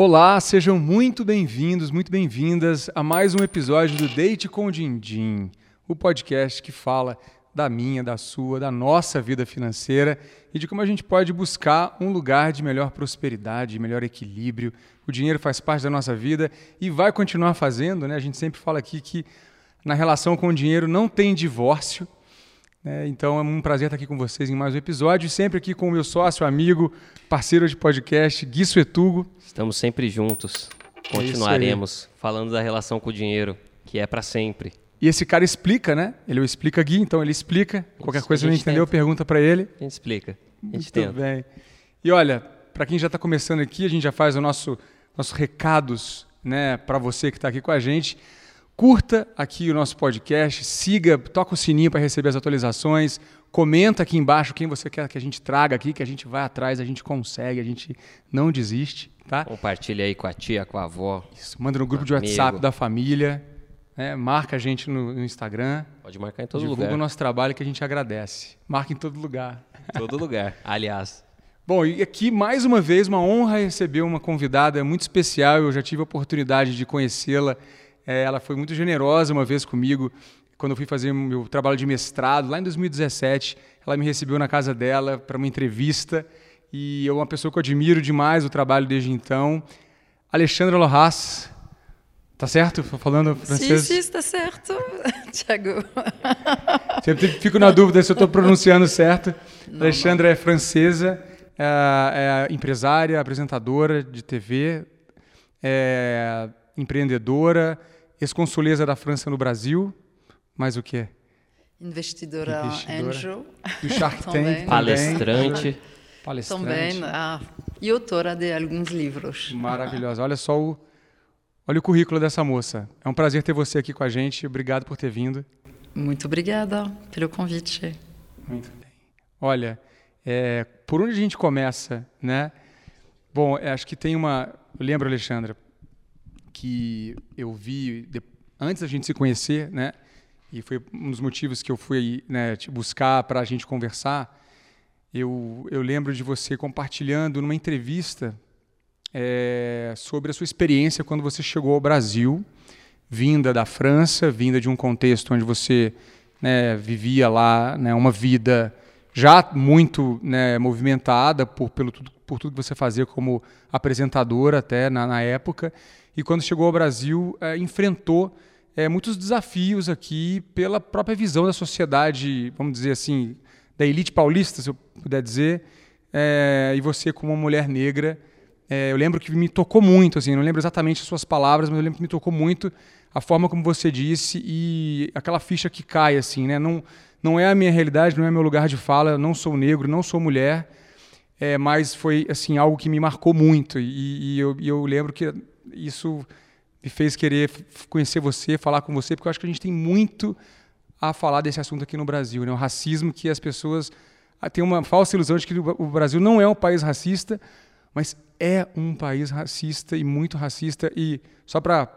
Olá, sejam muito bem-vindos, muito bem-vindas a mais um episódio do Date com Dindim, o podcast que fala da minha, da sua, da nossa vida financeira e de como a gente pode buscar um lugar de melhor prosperidade, melhor equilíbrio. O dinheiro faz parte da nossa vida e vai continuar fazendo, né? A gente sempre fala aqui que na relação com o dinheiro não tem divórcio. Né? Então é um prazer estar aqui com vocês em mais um episódio, sempre aqui com o meu sócio, amigo, parceiro de podcast, Gui Suetugo. Estamos sempre juntos. É Continuaremos falando da relação com o dinheiro, que é para sempre. E esse cara explica, né? Ele explica Gui, então ele explica. Qualquer coisa a não entendeu, tenta. pergunta para ele. A gente explica. A gente Muito tenta. bem. E olha, para quem já está começando aqui, a gente já faz o nosso nossos recados, né, para você que está aqui com a gente. Curta aqui o nosso podcast, siga, toca o sininho para receber as atualizações, comenta aqui embaixo quem você quer que a gente traga aqui, que a gente vai atrás, a gente consegue, a gente não desiste, tá? Compartilha aí com a tia, com a avó. Isso, manda no grupo de Amigo. WhatsApp da família, né? marca a gente no, no Instagram, Pode marcar em todo divulga lugar. o nosso trabalho que a gente agradece. Marca em todo lugar. Todo lugar. Aliás, Bom, e aqui mais uma vez uma honra receber uma convidada muito especial. Eu já tive a oportunidade de conhecê-la. É, ela foi muito generosa uma vez comigo quando eu fui fazer meu trabalho de mestrado lá em 2017. Ela me recebeu na casa dela para uma entrevista e é uma pessoa que eu admiro demais o trabalho desde então. Alexandra Lohas, tá certo? Falando Sim, francês? sim, está certo, Thiago. Sempre fico na dúvida se eu estou pronunciando certo. Alexandra é francesa, é, é empresária, apresentadora de TV, é empreendedora, ex-consuleza da França no Brasil. Mais o quê? Investidora, Investidora. Angel. Do Shark Tank. Também. palestrante. Palestrante. Também. Ah, e autora de alguns livros. Maravilhosa. Olha só o, olha o currículo dessa moça. É um prazer ter você aqui com a gente. Obrigado por ter vindo. Muito obrigada pelo convite. Muito bem. Olha, é, por onde a gente começa, né? Bom, é, acho que tem uma. Eu lembro, Alexandra, que eu vi de- antes da gente se conhecer, né? E foi um dos motivos que eu fui né, te buscar para a gente conversar. Eu, eu lembro de você compartilhando numa entrevista é, sobre a sua experiência quando você chegou ao Brasil, vinda da França, vinda de um contexto onde você né, vivia lá né, uma vida já muito né, movimentada por, pelo, por tudo que você fazia como apresentadora até na, na época, e quando chegou ao Brasil é, enfrentou é, muitos desafios aqui pela própria visão da sociedade, vamos dizer assim, da elite paulista, se eu puder dizer, é, e você como uma mulher negra, eu lembro que me tocou muito, assim, não lembro exatamente as suas palavras, mas eu lembro que me tocou muito a forma como você disse e aquela ficha que cai, assim, né? Não, não é a minha realidade, não é meu lugar de fala, eu não sou negro, não sou mulher, é, mas foi, assim, algo que me marcou muito e, e eu, eu lembro que isso me fez querer conhecer você, falar com você, porque eu acho que a gente tem muito a falar desse assunto aqui no Brasil, né? O racismo que as pessoas ah, têm uma falsa ilusão de que o Brasil não é um país racista, mas é um país racista e muito racista. E só para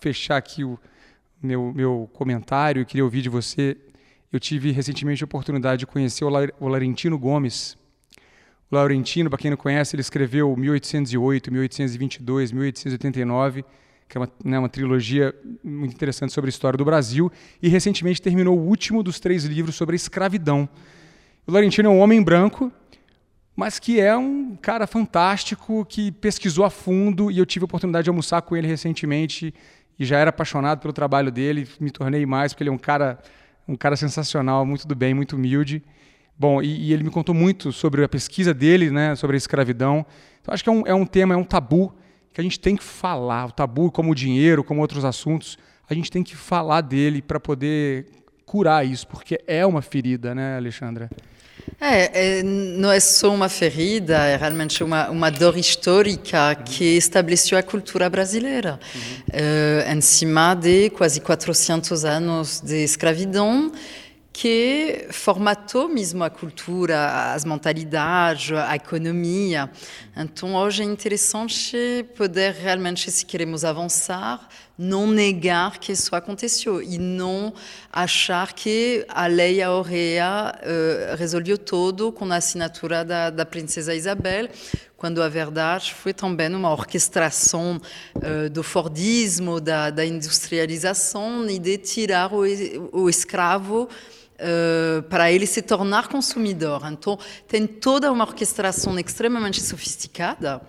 fechar aqui o meu, meu comentário, eu queria ouvir de você. Eu tive recentemente a oportunidade de conhecer o, Lar- o Laurentino Gomes. Laurentino, para quem não conhece, ele escreveu 1808, 1822, 1889, que é uma, né, uma trilogia muito interessante sobre a história do Brasil. E recentemente terminou o último dos três livros sobre a escravidão. O Laurentino é um homem branco, mas que é um cara fantástico, que pesquisou a fundo e eu tive a oportunidade de almoçar com ele recentemente e já era apaixonado pelo trabalho dele, me tornei mais porque ele é um cara, um cara sensacional, muito do bem, muito humilde. Bom, e, e ele me contou muito sobre a pesquisa dele, né, sobre a escravidão. Então acho que é um, é um tema, é um tabu que a gente tem que falar. O tabu, como o dinheiro, como outros assuntos, a gente tem que falar dele para poder curar isso, porque é uma ferida, né, Alexandra? É, é, não é só uma ferida, é realmente uma, uma dor histórica que estabeleceu a cultura brasileira. Eh, em cima de quase 400 anos de escravidão, que formatou mesmo a cultura, as mentalidades, a economia. Então, hoje é interessante poder realmente, se queremos avançar, não negar que isso aconteceu e não achar que a lei Aurea uh, resolveu tudo com a assinatura da, da princesa Isabel, quando a verdade foi também uma orquestração uh, do Fordismo, da, da, industrialização e de tirar o, o escravo Uh, para ele se tornar consumidor. Então, tem toda uma orquestração extremamente sofisticada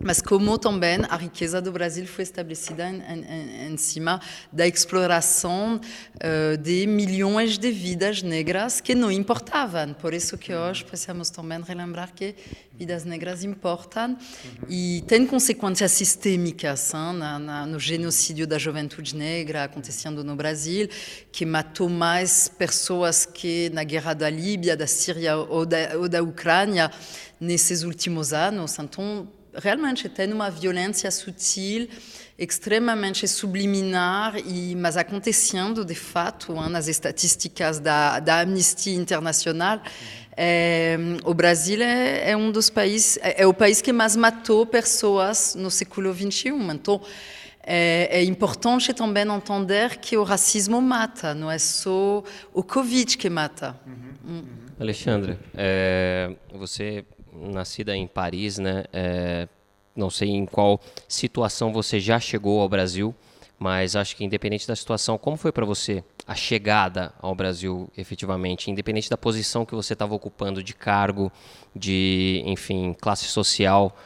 mas como também a riqueza do Brasil foi estabelecida em, em, em cima da exploração uh, de milhões de vidas negras que não importavam. Por isso que hoje precisamos também relembrar que vidas negras importam e tem consequências sistêmicas hein, na, na, no genocídio da juventude negra acontecendo no Brasil, que matou mais pessoas que na guerra da Líbia, da Síria ou da, ou da Ucrânia nesses últimos anos. Então, realmente tem uma violência sutil, extremamente subliminar, e, mas acontecendo de fato hein, nas estatísticas da, da Amnistia Internacional. É, o Brasil é, é, um dos países, é, é, o país que mais matou pessoas no século XXI. Então, é, é, importante também entender que o racismo mata, não é só o Covid que mata. Uhum. Uhum. Alexandre, é, você nascida em Paris, né? É, não sei em qual situação você já chegou ao Brasil, mas acho que independente da situação, como foi para você a chegada ao Brasil, efetivamente, independente da posição que você estava ocupando de cargo, de, enfim, classe social,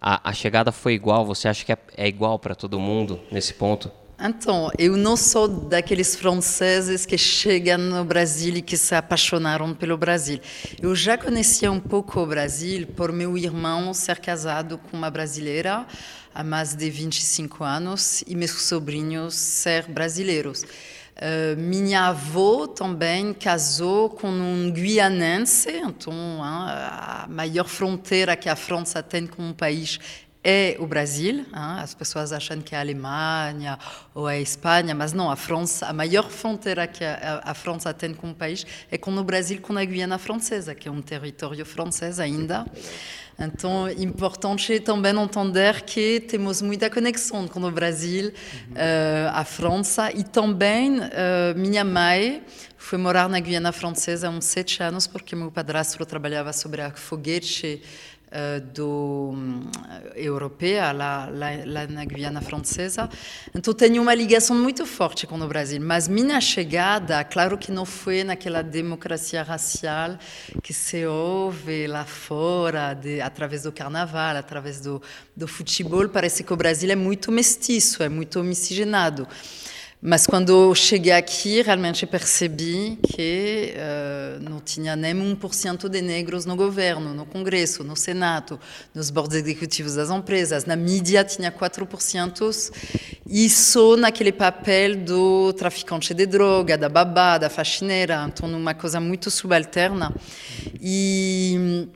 a, a chegada foi igual? Você acha que é, é igual para todo mundo nesse ponto? Então, eu não sou daqueles franceses que chegam no Brasil e que se apaixonaram pelo Brasil. Eu já conhecia um pouco o Brasil por meu irmão ser casado com uma brasileira há mais de 25 anos e meus sobrinhos ser brasileiros. Uh, minha avó também casou com um guianense, então a maior fronteira que a França tem com um país é o Brasil. Hein? As pessoas acham que é a Alemanha ou a Espanha, mas não. A França, a maior fronteira que a, a, França tem com o país é com o Brasil, com a Guiana Francesa, que é um território francês ainda. Então, é importante também entender que temos muita conexão com o Brasil, uhum. uh, a França e também uh, minha mãe foi morar na Guiana Francesa há uns sete anos porque meu padrasto trabalhava sobre a foguete uh, do um, europeia, lá, lá, lá, na Guiana Francesa. Então tenho uma ligação muito forte com o Brasil. Mas minha chegada, claro que não foi naquela democracia racial que se ouve lá fora, de, através do carnaval, através do, do futebol. Parece que o Brasil é muito mestiço, é muito miscigenado. Mas quando cheguei aqui, realmente percebi que uh, não tinha nem 1% de negros no governo, no Congresso, no Senado, nos boards executivos das empresas. Na mídia tinha 4%, e só naquele papel do traficante de droga, da babá, da faxineira, então uma coisa muito subalterna. E,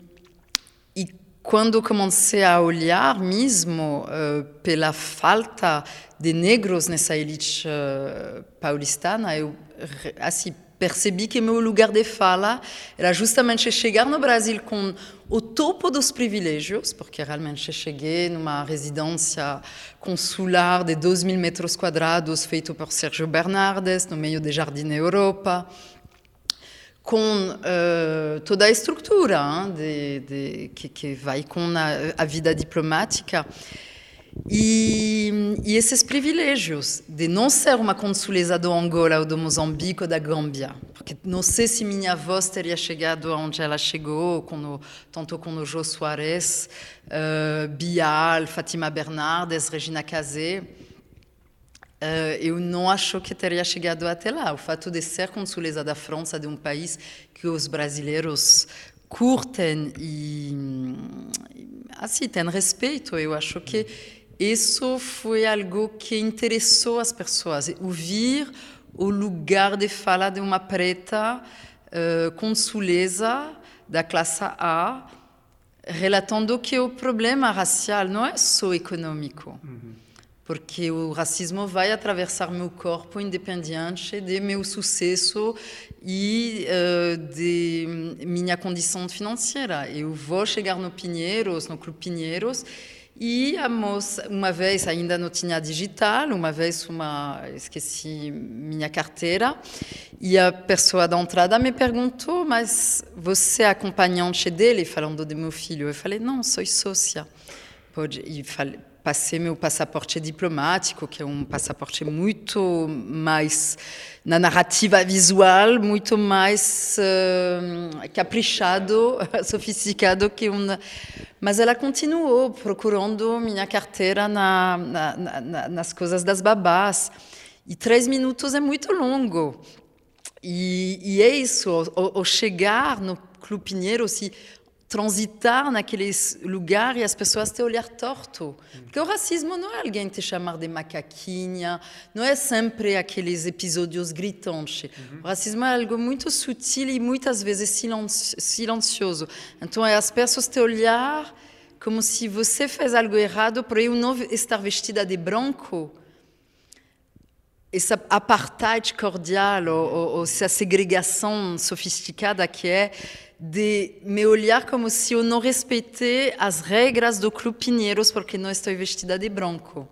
quando comecei a olhar mesmo uh, pela falta de negros nessa elite uh, paulistana, eu assim percebi que meu lugar de fala era justamente chegar no Brasil com o topo dos privilégios, porque realmente cheguei numa residência consular de 2 mil metros quadrados, feito por Sérgio Bernardes, no meio de Jardim Europa, com uh, toda a estrutura hein, de, de, que, que, vai com a, a vida diplomática. E, e, esses privilégios de não ser uma consuleza do Angola ou do Moçambique ou da Gâmbia, porque não sei se minha voz teria chegado onde ela chegou, com o, tanto com o Jô Soares, uh, Bial, Fátima Bernardes, Regina Casé. Uh, eu não acho que teria chegado até lá. O fato de ser consuleza da França, de um país que os brasileiros curtem e, assim, têm respeito, eu acho que isso foi algo que interessou as pessoas. Ouvir o lugar de fala de uma preta uh, da classe A, relatando que o problema racial não é só econômico. Uhum. Porque o racismo vai atravessar meu corpo independente de meu sucesso e uh, de minha condição financeira. Eu vou chegar no Pinheiros, no Clube Pinheiros, E a moça, uma vez ainda não tinha digital, uma vez uma esqueci minha carteira e a pessoa da entrada me perguntou: "Mas você é acompanhante dele?" falando de meu filho. Eu falei: "Não, sou sócia." Pode e falei, passei meu passaporte diplomático, que é um passaporte muito mais na narrativa visual, muito mais uh, caprichado, sofisticado que um. Mas ela continuou procurando minha carteira na, na, na, nas coisas das babás. E três minutos é muito longo. E, e é isso, ao, ao chegar no Clube Pinheiro, se transitar naqueles lugares e as pessoas te olhar torto. Porque o racismo não é alguém te chamar de macaquinha, não é sempre aqueles episódios gritantes. Uhum. O racismo é algo muito sutil e muitas vezes silencioso. Então é as pessoas te olhar como se você fez algo errado por eu não estar vestida de branco. Essa apartheid cordial ou, ou, ou essa segregação sofisticada que é de me olhar como se eu não respeitasse as regras do Clube Pinheiros porque não estou vestida de branco.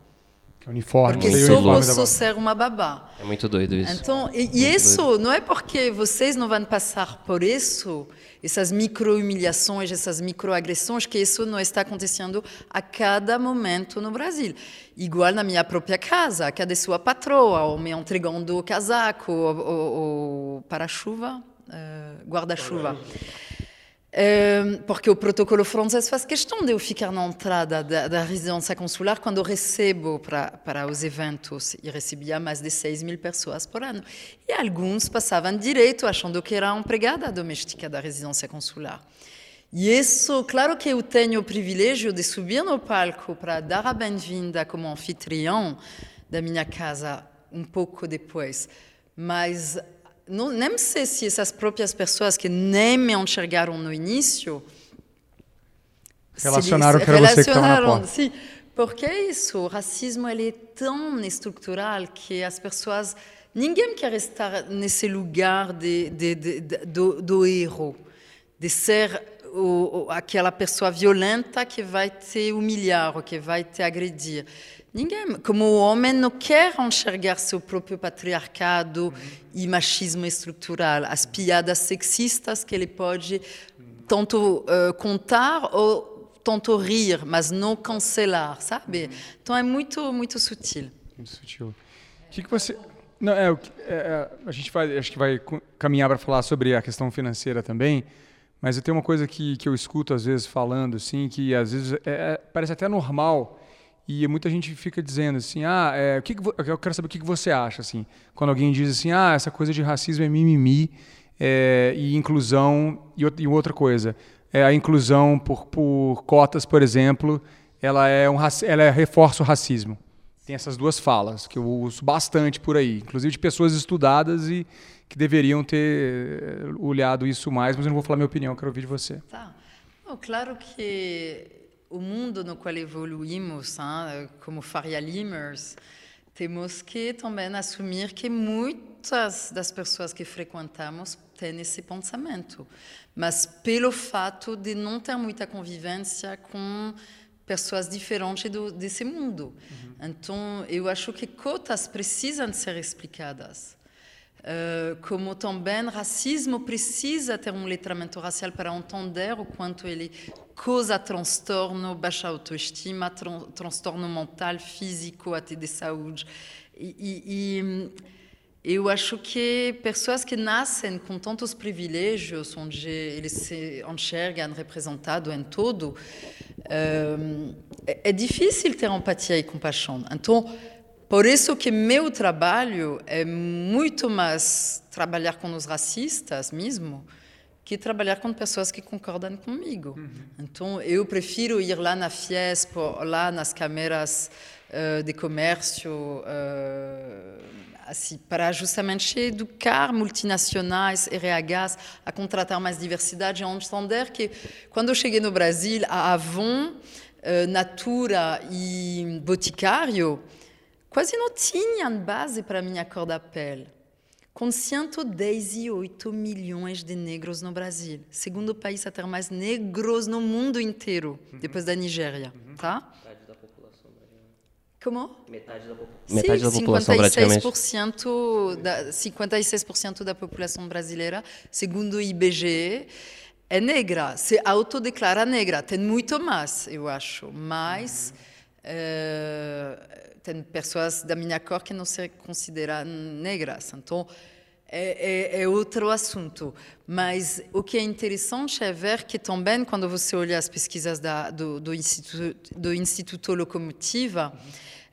Que uniforme. Porque só posso ser uma babá. É muito doido isso. Então, e, e isso doido. não é porque vocês não vão passar por isso, essas micro-humilhações, essas micro-agressões, que isso não está acontecendo a cada momento no Brasil. Igual na minha própria casa, cadê sua patroa, ou me entregando o casaco, o para-chuva, uh, guarda-chuva. Uh, porque o protocolo francês faz questão de eu ficar na entrada da, da residência consular quando recebo para, para os eventos. E recebia mais de 6 mil pessoas por ano. E alguns passavam direito achando que era empregada doméstica da residência consular. E isso, claro que eu tenho o privilégio de subir no palco para dar a bem-vinda como anfitrião da minha casa um pouco depois. Mas não, nem sei se essas próprias pessoas que nem me enxergaram no início relacionaram que era você que estava na porta. Sim, porque isso, o racismo ele é tão estrutural que as pessoas ninguém quer estar nesse lugar de, de, de, de do, do erro, de ser o, aquela pessoa violenta que vai te humilhar, ou que vai te agredir. Ninguém, como o homem não quer enxergar seu próprio patriarcado uhum. e machismo estrutural, as piadas sexistas que ele pode tanto uh, contar ou tanto rir, mas não cancelar, sabe? Uhum. Então é muito muito sutil. Muito sutil. O que, que você não, é, é, é, a gente vai, acho que vai caminhar para falar sobre a questão financeira também, mas eu tenho uma coisa que, que eu escuto às vezes falando assim, que às vezes é, é parece até normal e muita gente fica dizendo assim, ah, é, o que, que eu quero saber o que, que você acha, assim, quando alguém diz assim, ah, essa coisa de racismo é mimimi é, e inclusão e, e, outra coisa, é a inclusão por, por cotas, por exemplo, ela é um ela é reforça o racismo. Tem essas duas falas que eu uso bastante por aí, inclusive de pessoas estudadas e que deveriam ter eh, olhado isso mais, mas eu não vou falar minha opinião, quero ouvir de você. Tá. Claro que o mundo no qual evoluímos, hein, como Faria Limers, temos que também assumir que muitas das pessoas que frequentamos têm esse pensamento, mas pelo fato de não ter muita convivência com pessoas diferentes do, desse mundo. Uhum. Então, eu acho que cotas precisam ser explicadas. Uh, como também racismo precisa ter um letramento racial para entender o quanto ele causa transtorno, baixa autoestima, tran transtorno mental, físico, até de saúde. E, e, e, eu acho que pessoas que nascem com tantos privilégios, onde eles se enxergam representados em tudo, uh, é, é difícil ter empatia e compaixão. Então, por isso que meu trabalho é muito mais trabalhar com os racistas mesmo que trabalhar com pessoas que concordam comigo. Uhum. Então, eu prefiro ir lá na Fiesp, lá nas câmeras uh, de comércio, uh, assim, para justamente educar multinacionais, RHs, a contratar mais diversidade, a entender que quando eu cheguei no Brasil, a Avon, uh, Natura e Boticário, quase não tinham base para a minha cor da pele. Com 118 milhões de negros no Brasil, segundo país a ter mais negros no mundo inteiro, uhum. depois da Nigéria, uhum. tá? Como? Metade da, Metade da população, 56% da, 56% da população brasileira, segundo o IBGE, é negra, se autodeclara negra. Tem muito mais, eu acho, mas uh, tem pessoas da minha cor que não se consideram negras. Então, é, é, é, outro assunto. Mas o que é interessante é ver que também, quando você olha as pesquisas da, do, do, Instituto, do Instituto Locomotiva,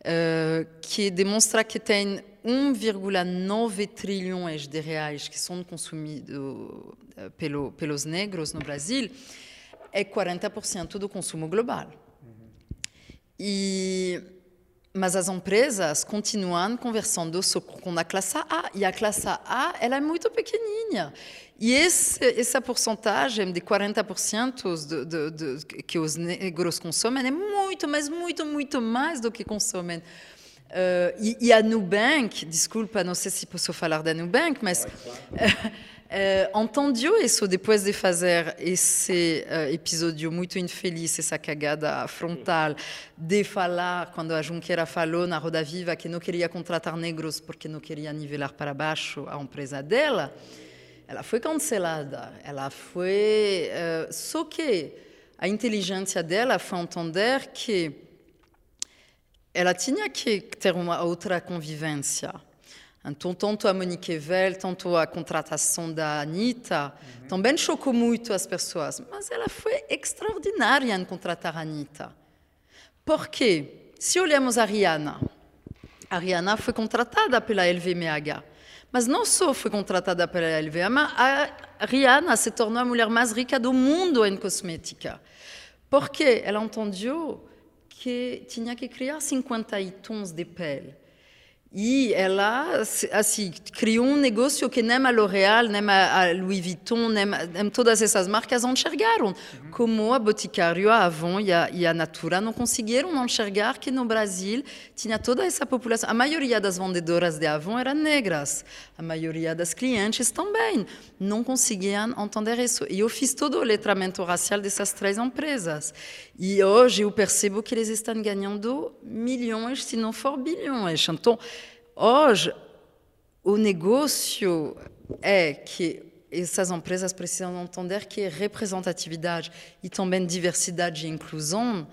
uh, que demonstra que tem 1,9 trilhões de reais que são consumidos uh, pelo, pelos negros no Brasil, é 40% do consumo global. E mas as empresas continuam conversando com a classe A e a classe A ela é muito pequenininha e esse, essa porcentagem de 40% do, do, do, que os negros consomem é muito, mas muito, muito mais do que consomem. Uh, e, e, a Nubank, desculpa, não sei se posso falar da Nubank, mas Uh, entendeu isso depois de fazer esse uh, episódio muito infeliz, essa cagada frontal, de falar, quando a Junqueira falou na Roda Viva que não queria contratar negros porque não queria nivelar para baixo a empresa dela, ela foi cancelada. Ela foi. Uh, só que a inteligência dela foi entender que ela tinha que ter uma outra convivência então, tanto a Monique Vel, tanto a contratação da Anitta, uhum. também chocou muito as pessoas. Mas ela foi extraordinária em contratar a Anitta. Por quê? Se olhamos a Rihanna, a Rihanna foi contratada pela LVMH. Mas não só foi contratada pela LVMH, a Rihanna se tornou a mulher mais rica do mundo em cosmética. Porque ela entendeu que tinha que criar 50 tons de pele. E ela assim, criou um negócio que nem a L'Oréal, nem a Louis Vuitton, nem, nem todas essas marcas enxergaram. Como a Boticário, a Avon e a, e a, Natura não conseguiram enxergar que no Brasil tinha toda essa população. A maioria das vendedoras de Avon eram negras. A maioria das clientes também. Não conseguiam entender isso. E eu fiz todo o letramento racial dessas três empresas. E hoje eu percebo que eles estão ganhando milhões, se não for bilhões. Então, Hoje, o negócio é que essas empresas precisam entender que representatividade e também diversidade e inclusão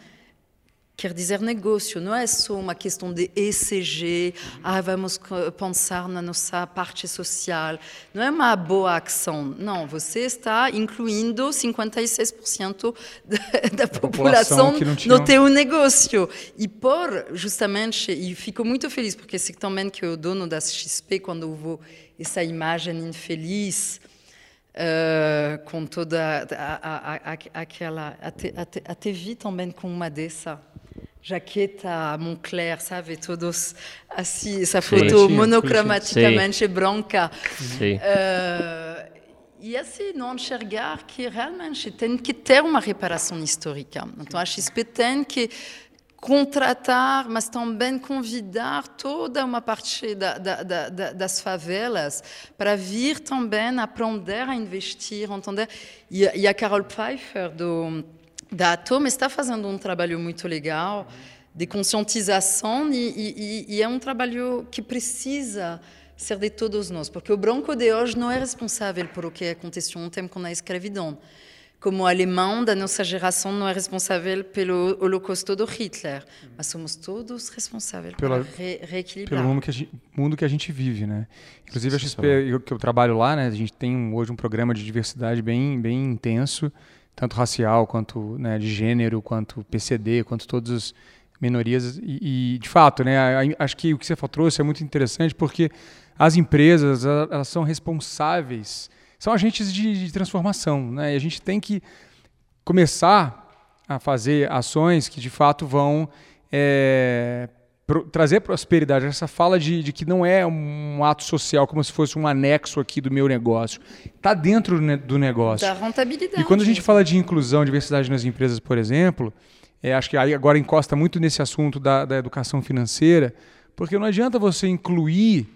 quer dizer negócio, não é só uma questão de ECG, ah, vamos pensar na nossa parte social, não é uma boa ação, não, você está incluindo 56% da, da população, população no teu negócio. E por, justamente, e fico muito feliz, porque sei também que o dono da XP, quando eu vou essa imagem infeliz, Uh, com toda a, a, a, aquela. Até, até, até vi também com uma dessa jaqueta Moncler, sabe? Todos assim, essa foto sim, monocromaticamente sim. branca. Sim. Uh, e assim, não enxergar que realmente tem que ter uma reparação histórica. Então, a XP tem que contratar, mas também convidar toda uma parte da, da, da, das favelas para vir também aprender a investir, entender. E, e a Carol Pfeiffer, do da Atom está fazendo um trabalho muito legal de conscientização e, e, e, é um trabalho que precisa ser de todos nós, porque o branco de hoje não é responsável por o que aconteceu um tempo na escravidão. Como o alemão da nossa geração não é responsável pelo holocausto do Hitler, mas somos todos responsáveis Pela, re reequilibrar. Pelo mundo que, a gente, mundo que a gente vive, né? Inclusive a XP, eu, que eu trabalho lá, né? A gente tem hoje um programa de diversidade bem, bem intenso tanto racial quanto né, de gênero, quanto PCD, quanto todas as minorias. E, e, de fato, né, acho que o que você trouxe é muito interessante porque as empresas elas são responsáveis, são agentes de, de transformação, né? E a gente tem que começar a fazer ações que de fato vão é, pro, trazer prosperidade. Essa fala de, de, que não é um ato social como se fosse um anexo aqui do meu negócio. Está dentro do negócio. Da rentabilidade. E quando a gente fala de inclusão, diversidade nas empresas, por exemplo, é, acho que aí agora encosta muito nesse assunto da, da educação financeira, porque não adianta você incluir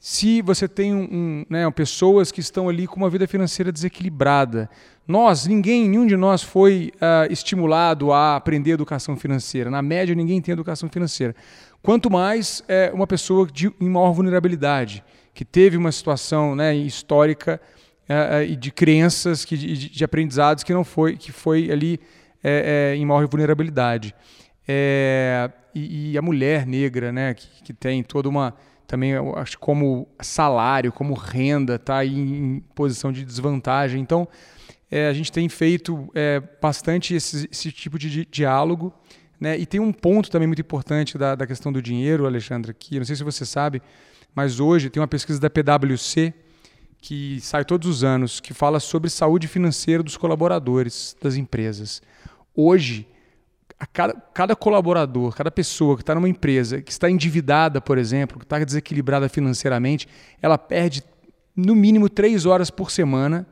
se você tem um, um, né, pessoas que estão ali com uma vida financeira desequilibrada. Nós, ninguém, nenhum de nós foi uh, estimulado a aprender educação financeira. Na média, ninguém tem educação financeira. Quanto mais é, uma pessoa de, em maior vulnerabilidade, que teve uma situação né, histórica é, é, e de crenças, que, de, de, aprendizados que não foi, que foi ali é, é, em maior vulnerabilidade. É, e, e, a mulher negra, né, que, que tem toda uma também acho como salário, como renda, está em posição de desvantagem. Então, é, a gente tem feito é, bastante esse, esse, tipo de diálogo. Né? E tem um ponto também muito importante da, da questão do dinheiro, Alexandre, que não sei se você sabe, mas hoje tem uma pesquisa da PwC que sai todos os anos, que fala sobre saúde financeira dos colaboradores das empresas. Hoje, cada, cada colaborador, cada pessoa que está numa empresa, que está endividada, por exemplo, que está desequilibrada financeiramente, ela perde no mínimo três horas por semana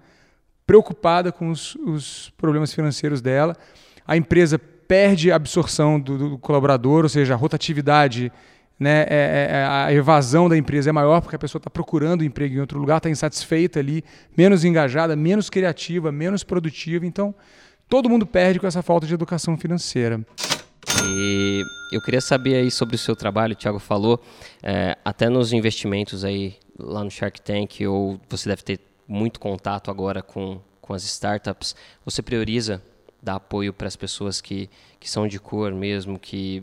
preocupada com os, os problemas financeiros dela. A empresa perde a absorção do, do colaborador, ou seja, a rotatividade, né, é, é, é a evasão da empresa é maior porque a pessoa está procurando emprego em outro lugar, está insatisfeita ali, menos engajada, menos criativa, menos produtiva. Então, todo mundo perde com essa falta de educação financeira. E eu queria saber aí sobre o seu trabalho, o Thiago falou, é, até nos investimentos aí lá no Shark Tank, ou você deve ter muito contato agora com, com as startups, você prioriza dar apoio para as pessoas que, que são de cor mesmo, que,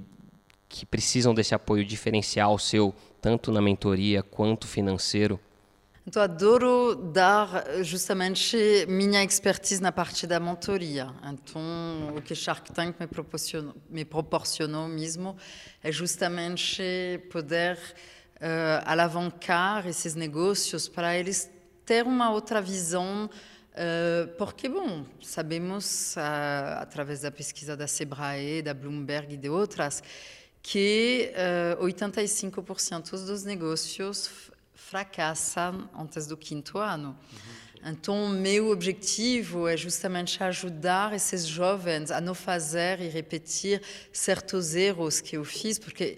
que precisam desse apoio diferencial seu, tanto na mentoria quanto financeiro? Então, adoro dar justamente minha expertise na parte da mentoria. Então, o que Shark Tank me proporcionou, me proporcionou mesmo é justamente poder uh, alavancar esses negócios para eles ter uma outra visão, porque, bom, sabemos, uh, através da pesquisa da Sebrae, da Bloomberg e de outras, que uh, 85% dos negócios fracassam antes do quinto ano. Uhum. Então, meu objetivo é justamente ajudar esses jovens a não fazer e repetir certos erros que eu fiz, porque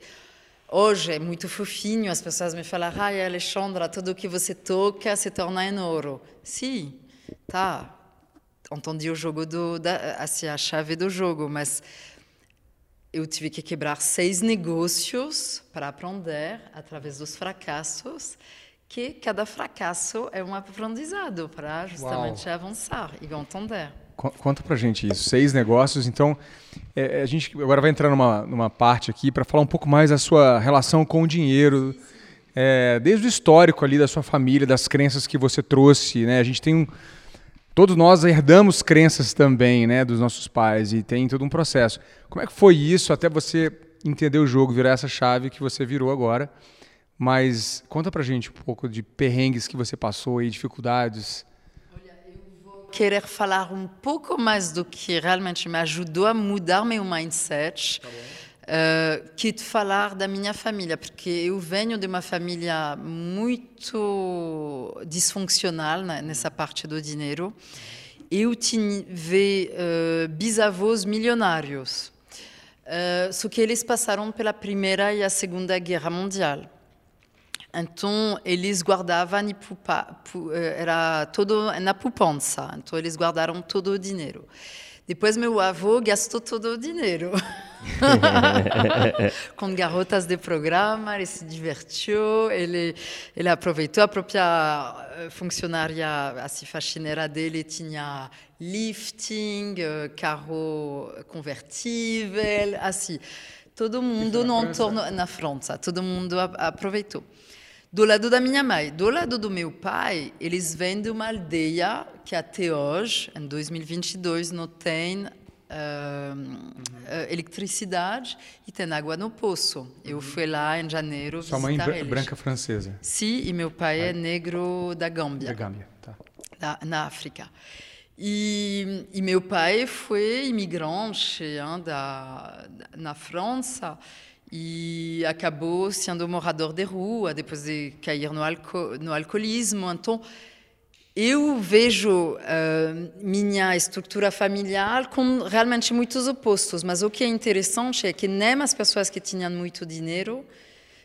hoje é muito fofinho as pessoas me falam: ai, Alexandra, tudo que você toca se torna em ouro. Sim, tá. Entendi o jogo do, da, assim, a chave do jogo, mas eu tive que quebrar seis negócios para aprender através dos fracassos que cada fracasso é um aprendizado para justamente Uau. avançar e entender. Conta pra gente isso. Seis negócios. Então, é, a gente agora vai entrar numa, numa parte aqui para falar um pouco mais da sua relação com o dinheiro, é, desde o histórico ali da sua família, das crenças que você trouxe. Né? A gente tem um. Todos nós herdamos crenças também, né, dos nossos pais, e tem todo um processo. Como é que foi isso até você entender o jogo, virar essa chave que você virou agora? Mas conta pra gente um pouco de perrengues que você passou e dificuldades. Olha, eu vou querer falar um pouco mais do que realmente me ajudou a mudar meu mindset. Tá uh, que de falar da minha família, porque eu venho de uma família muito disfuncional né, nessa parte do dinheiro. Eu tive uh, bisavós milionários, uh, só que eles passaram pela Primeira e a Segunda Guerra Mundial. Então, eles guardavam, eh, era todo na poupança. Então, eles guardaram todo o dinheiro. Depois, meu avô gastou todo o dinheiro. Com garotas de programa, ele se divertiu, ele, ele aproveitou. A própria eh, funcionária, assim, faxineira dele, tinha lifting, eh, carro convertível, assim. Todo mundo no entorno, na França, todo mundo aproveitou. Do lado da minha mãe. Do lado do meu pai, eles vêm de uma aldeia que até hoje, em 2022, não tem uh, uh, eletricidade e tem água no poço. Eu fui lá em janeiro Sua mãe é branca francesa? Sim, e meu pai é negro da Gâmbia. Da Gâmbia, tá. Da, na África. E, e, meu pai foi imigrante hein, da, na França e acabou sendo morador de rua depois de cair no, alco no alcoolismo. Então, eu vejo uh, minha estrutura familiar com realmente muitos opostos, mas o que é interessante é que nem as pessoas que tinham muito dinheiro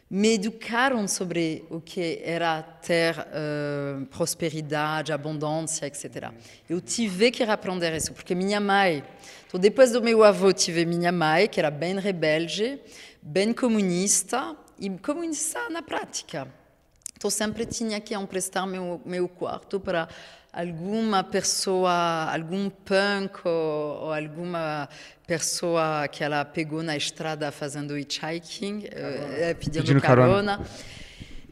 me educaram sobre o que era ter uh, prosperidade, abundância, etc. Eu tive que aprender isso, porque minha mãe, então depois do meu avô, tive minha mãe, que era bem rebelde, bem comunista, e comunista na prática. Então sempre tinha que emprestar meu, meu quarto para alguma pessoa, algum punk ou, ou, alguma pessoa que ela pegou na estrada fazendo hitchhiking, uh, pedindo, pedindo carona. carona.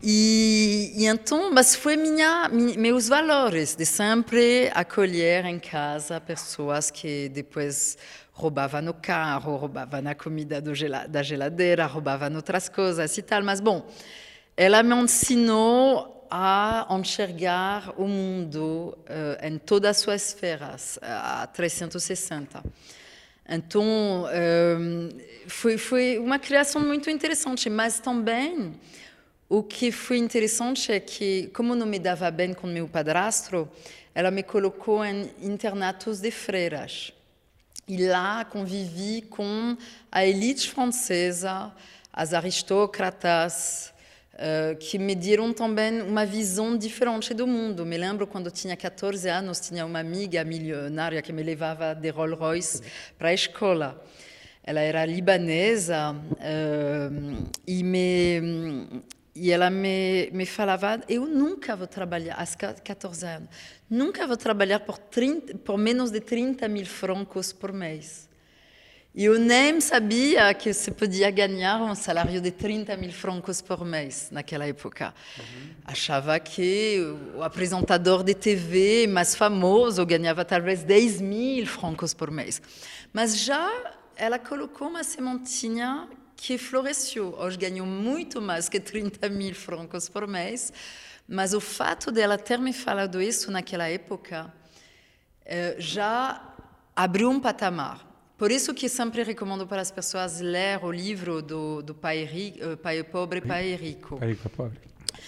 E, e, então, mas foi minha, meus valores de sempre acolher em casa pessoas que depois roubavam no carro, roubavam na comida da geladeira, roubavam outras coisas e tal. Mas bom, ela me ensinou a enxergar o mundo uh, em todas as suas esferas, a 360. Então, eh, foi, foi uma criação muito interessante, mas também o que foi interessante é que, como não me dava bem com meu padrasto, ela me colocou em internatos de freiras. E lá convivi com a elite francesa, as aristocratas, Uh, que me deram também uma visão diferente do mundo. Me lembro quando tinha 14 anos, tinha uma amiga milionária que me levava de Rolls Royce para a escola. Ela era libanesa uh, e me e ela me, me falava: eu nunca vou trabalhar, às 14 anos, nunca vou trabalhar por, 30, por menos de 30 mil francos por mês. E eu nem sabia que se podia ganhar um salário de 30 mil francos por mês naquela época. Uhum. Achava que o apresentador de TV mais famoso ganhava talvez 10 mil francos por mês. Mas já ela colocou uma sementinha que floresceu. Hoje ganho muito mais que 30 mil francos por mês. Mas o fato dela ter me falado isso naquela época eh, já abriu um patamar. Por isso que sempre recomendo para as pessoas ler o livro do, do pai, rico, eh, pai Pobre, Pai Rico. Pai Rico, Pobre.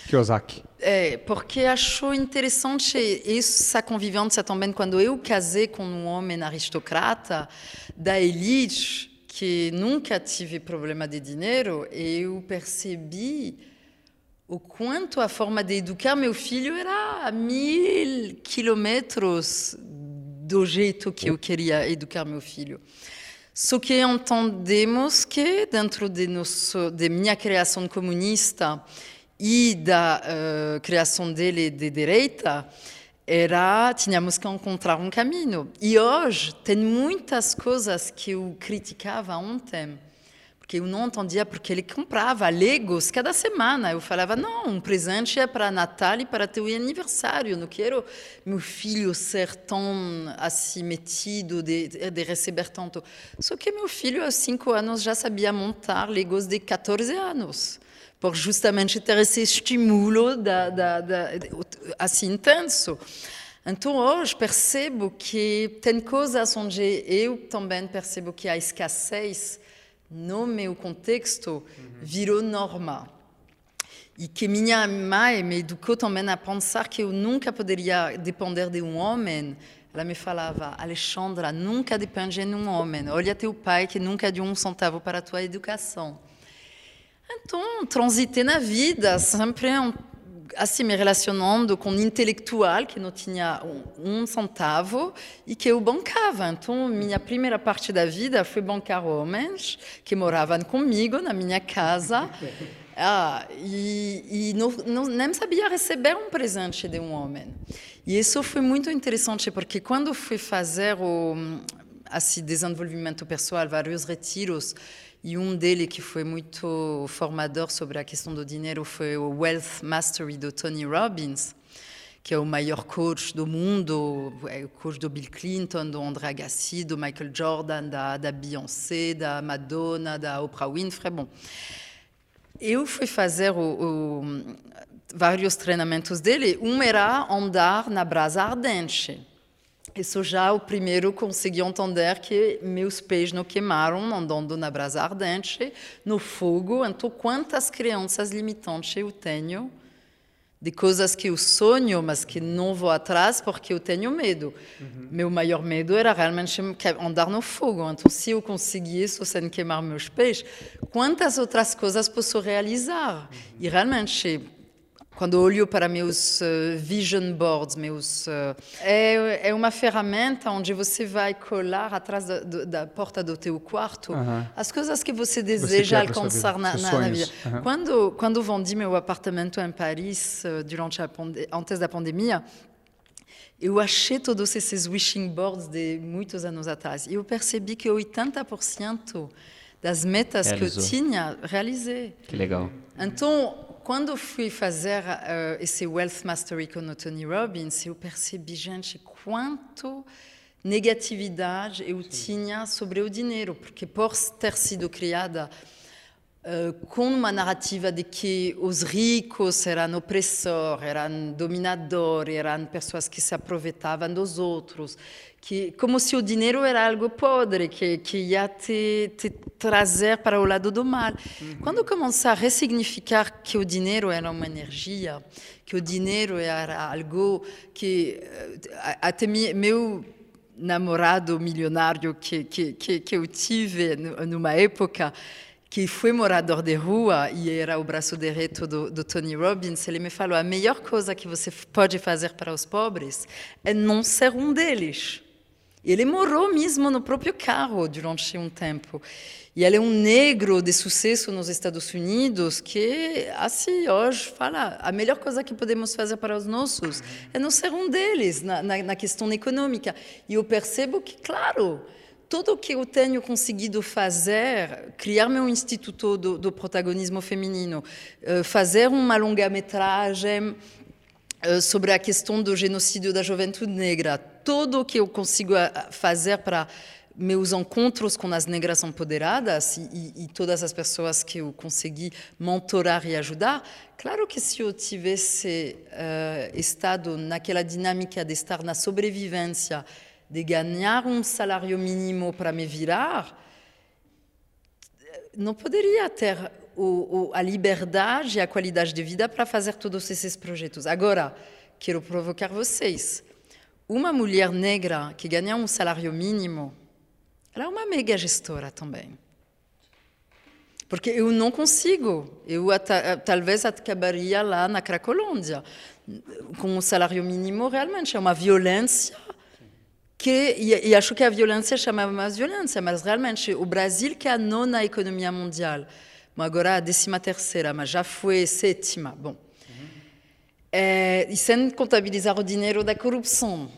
Kiyosaki. É, porque achou interessante essa convivência também quando eu casei com um homem aristocrata da elite, que nunca tive problema de dinheiro, eu percebi o quanto a forma de educar meu filho era a mil quilômetros do jeito que eu queria educar meu filho. Só que entendemos que dentro de, nosso, de minha criação comunista e da uh, criação dele de direita, era tínhamos que encontrar um caminho. E hoje tem muitas coisas que eu criticava ontem que eu não entendia porque ele comprava Legos cada semana. Eu falava, não, um presente é para Natal e para teu aniversário. Não quero meu filho ser tão assim metido de, de receber tanto. Só que meu filho, aos cinco anos, já sabia montar Legos de 14 anos. Por justamente ter esse estímulo da, da, da, assim intenso. Então, hoje, percebo que tem coisas onde eu também percebo que a escassez no meu contexto, virou norma. E que minha mãe me educou também a pensar que eu nunca poderia depender de um homem. Ela me falava, Alexandra, nunca depende de um homem. Olha teu pai que nunca deu um centavo para a tua educação. Então, transitei na vida, sempre assim me relacionando com um intelectual que não tinha um, um, centavo e que eu bancava. Então, minha primeira parte da vida foi bancar homens que moravam comigo na minha casa. Ah, e, e não, não, nem sabia receber um presente de um homem. E isso foi muito interessante, porque quando fui fazer o assim, desenvolvimento pessoal, vários retiros, e um deles que foi muito formador sobre a questão do dinheiro foi o Wealth Mastery do Tony Robbins, que é o maior coach do mundo, é o coach do Bill Clinton, do André Agassi, do Michael Jordan, da, da Beyoncé, da Madonna, da Oprah Winfrey. Bom, eu fui fazer o, o, vários treinamentos dele. Um era andar na brasa ardente. Isso já o primeiro consegui entender que meus pés não queimaram andando na brasa ardente, no fogo. Então, quantas crianças limitantes eu tenho de coisas que eu sonho, mas que não vou atrás porque eu tenho medo. Uhum. Meu maior medo era realmente andar no fogo. Então, se eu conseguir isso sem queimar meus pés, quantas outras coisas posso realizar? Uhum. E realmente quando olho para meus uh, vision boards, meus uh, é, é uma ferramenta onde você vai colar atrás da, da porta do teu quarto uh -huh. as coisas que você deseja você alcançar na, na, na, vida. -huh. Quando quando vendi meu apartamento em Paris uh, durante a antes da pandemia, eu achei todos esses wishing boards de muitos anos atrás e eu percebi que 80% das metas Realizou. que eu tinha realizei. Que legal. Então quando fui fazer uh, esse Wealth Mastery com o Tony Robbins, eu percebi, gente, quanto negatividade eu Sim. tinha sobre o dinheiro, porque por ter sido criada uh, com uma narrativa de que os ricos eram opressores, eram dominadores, eram pessoas que se aproveitavam dos outros, que como se o dinheiro era algo podre, que, que ia te, te trazer para o lado do mal. Uhum. Quando começar a ressignificar que o dinheiro era uma energia, que o dinheiro era algo que eh, até meu namorado milionário que, que, que, que eu tive numa época que foi morador de rua e era o braço direito do, do, Tony Robbins, ele me falou: a melhor coisa que você pode fazer para os pobres é não ser um deles. Ele morou mesmo no próprio carro durante um tempo. E ele é um negro de sucesso nos Estados Unidos que, assim, hoje fala, a melhor coisa que podemos fazer para os nossos é não ser um deles na, na, na questão econômica. E eu percebo que, claro, tudo que eu tenho conseguido fazer, criar meu instituto do, do protagonismo feminino, eh, fazer uma longa-metragem eh, sobre a questão do genocídio da juventude negra, tudo o que eu consigo eh, fazer para meus encontros com as negras empoderadas e, e, todas as pessoas que eu consegui mentorar e ajudar, claro que se eu tivesse uh, estado naquela dinâmica de estar na sobrevivência, de ganhar um salário mínimo para me virar, não poderia ter o, o, a liberdade e a qualidade de vida para fazer todos esses projetos. Agora, quero provocar vocês. Uma mulher negra que ganha um salário mínimo, ela é uma mega gestora também. Porque eu não consigo. Eu talvez acabaria lá na Cracolândia. Com um salário mínimo, realmente, é uma violência que, e, acho que a violência chama mais violência, mas realmente o Brasil, que é a nona economia mundial, agora a décima terceira, mas já foi sétima, bom. É, e sem contabilizar o dinheiro da corrupção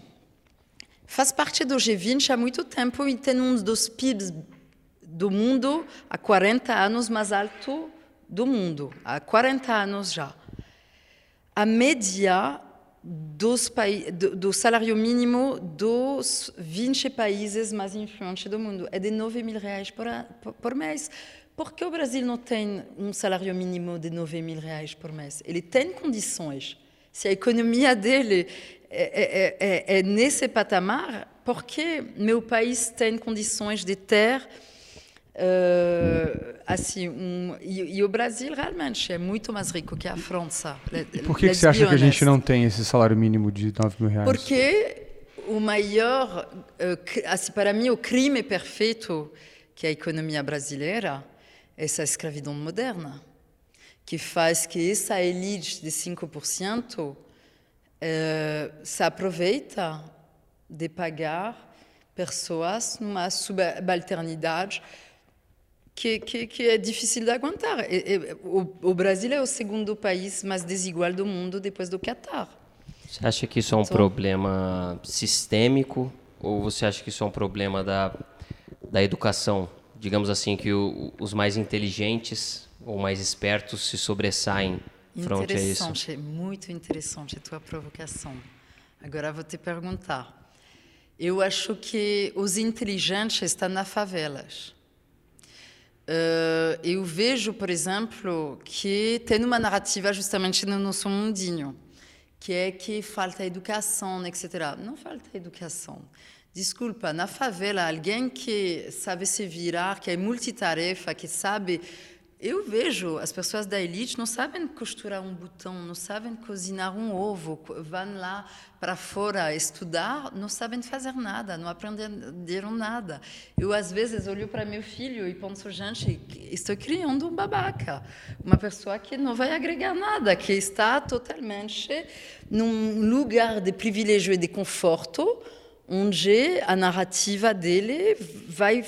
faz parte do G20 há muito tempo e tem um dos PIBs do mundo há 40 anos mais alto do mundo, há 40 anos já. A média dos do, do, salário mínimo dos 20 países mais influentes do mundo é de 9 mil reais por, por, por mês. Por que o Brasil não tem um salário mínimo de 9 mil reais por mês? Ele tem condições. Se a economia dele é, é, é, é nesse patamar, porque meu país tem condições de ter Uh, assim, um, e, e, o Brasil realmente é muito mais rico que a França. E por que, que você acha que a gente não tem esse salário mínimo de 9 mil reais? Porque o maior, uh, assim, para mim, o crime perfeito que é a economia brasileira é essa escravidão moderna, que faz que essa elite de 5% uh, se aproveita de pagar pessoas numa subalternidade que, que, que, é difícil de aguentar. E, e, o, o, Brasil é o segundo país mais desigual do mundo depois do Catar. Você acha que isso é um então, problema sistêmico ou você acha que isso é um problema da, da educação? Digamos assim, que o, os mais inteligentes ou mais espertos se sobressaem frente a isso. Interessante, muito interessante a tua provocação. Agora vou te perguntar. Eu acho que os inteligentes estão nas favelas. Uh, eu vejo, por exemplo, que tem uma narrativa justamente no nosso mundinho, que é que falta educação, etc. Não falta educação. Desculpa, na favela, alguém que sabe se virar, que é multitarefa, que sabe eu vejo as pessoas da elite não sabem costurar um botão, não sabem cozinhar um ovo, vão lá para fora estudar, não sabem fazer nada, não aprenderam nada. Eu às vezes olho para meu filho e penso, gente, estou criando um babaca, uma pessoa que não vai agregar nada, que está totalmente num lugar de privilégio e de conforto onde a narrativa dele vai,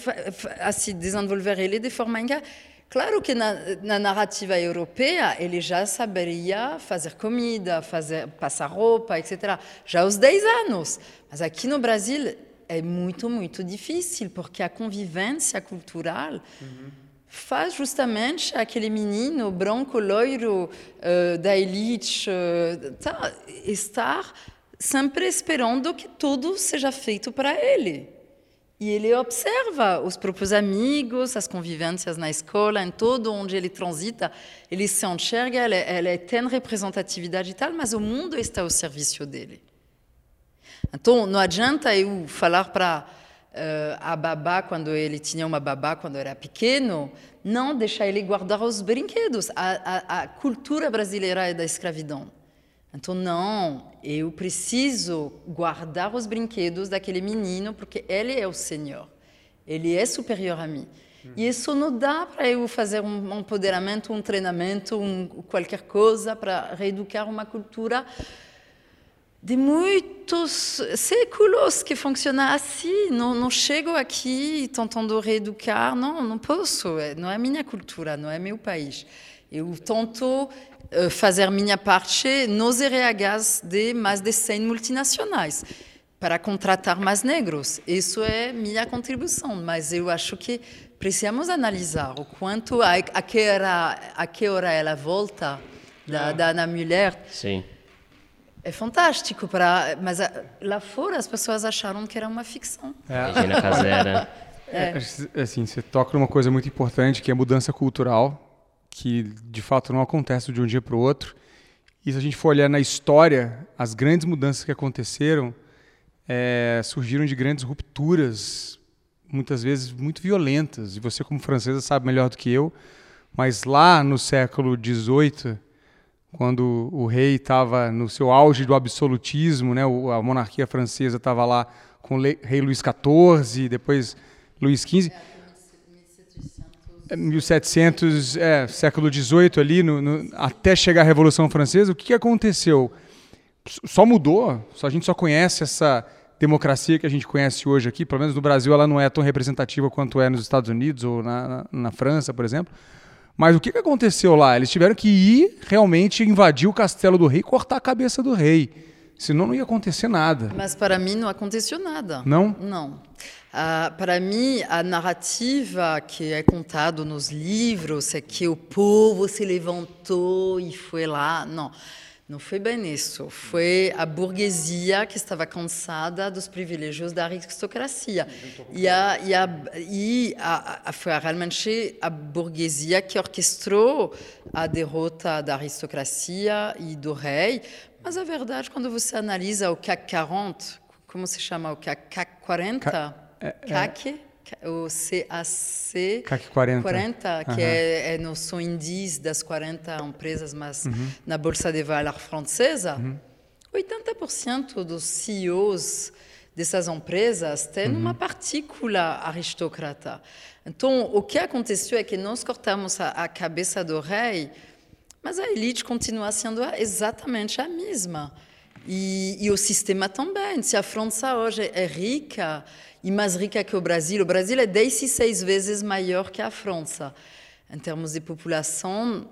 se desenvolver ele de forma enganada Claro que na, na, narrativa europeia ele já saberia fazer comida, fazer, passar roupa, etc. Já aos 10 anos. Mas aqui no Brasil é muito, muito difícil, porque a convivência cultural uhum. faz justamente aquele menino branco, loiro, uh, da elite, uh, tá, estar sempre esperando que tudo seja feito para ele. E ele observa os próprios amigos, as convivências na escola, em todo onde ele transita, ele se enxerga, ele, ele tem representatividade e tal, mas o mundo está ao serviço dele. Então, não adianta eu falar para uh, a babá, quando ele tinha uma babá, quando era pequeno, não deixar ele guardar os brinquedos. A, a, a cultura brasileira é da escravidão. Então, não, eu preciso guardar os brinquedos daquele menino porque ele é o Senhor. Ele é superior a mim. E isso não dá para eu fazer um empoderamento, um treinamento, um, qualquer coisa para reeducar uma cultura de muitos séculos que funciona assim. Não, não chego aqui tentando reeducar, não, não posso. É, não é minha cultura, não é meu país. Eu tento fazer minha parte nos RHs de mais de 100 multinacionais para contratar mais negros. Isso é minha contribuição, mas eu acho que precisamos analisar o quanto a, a que hora a que hora ela volta da, da Ana Mulher. Sim. É fantástico para, mas lá fora as pessoas acharam que era uma ficção. É. Regina Casera. É. é. Assim, você toca numa coisa muito importante que é a mudança cultural que de fato não acontece de um dia para o outro. E se a gente for olhar na história, as grandes mudanças que aconteceram é, surgiram de grandes rupturas, muitas vezes muito violentas. E você, como francesa, sabe melhor do que eu. Mas lá no século XVIII, quando o rei estava no seu auge do absolutismo, né, a monarquia francesa estava lá com o rei Luís XIV, depois Luís XV. 1700, é, século XVIII ali, no, no, até chegar a Revolução Francesa, o que, que aconteceu? Só mudou, só, a gente só conhece essa democracia que a gente conhece hoje aqui, pelo menos no Brasil ela não é tão representativa quanto é nos Estados Unidos ou na, na, na França, por exemplo. Mas o que, que aconteceu lá? Eles tiveram que ir realmente invadir o castelo do rei e cortar a cabeça do rei. Senão não ia acontecer nada. Mas para mim não aconteceu nada. Não? Não. Uh, para mim, a narrativa que é contada nos livros é que o povo se levantou e foi lá. Não, não foi bem isso. Foi a burguesia que estava cansada dos privilégios da aristocracia. E, a, e, a, e a, foi realmente a burguesia que orquestrou a derrota da aristocracia e do rei. Mas a verdade, quando você analisa o CAC 40, como se chama o CAC 40? É, CAC, é. o CAC, CAC 40, 40 que uhum. é, é nosso índice das 40 empresas mais uhum. na Bolsa de Valores francesa, uhum. 80% dos CEOs dessas empresas têm uhum. uma partícula aristocrata. Então, o que aconteceu é que nós cortamos a, a cabeça do rei, mas a elite continua sendo exatamente a mesma. E, e, o sistema também. Se a França hoje é rica e mais rica que o Brasil. O Brasil é 16 vezes maior que a França. Em termos de população,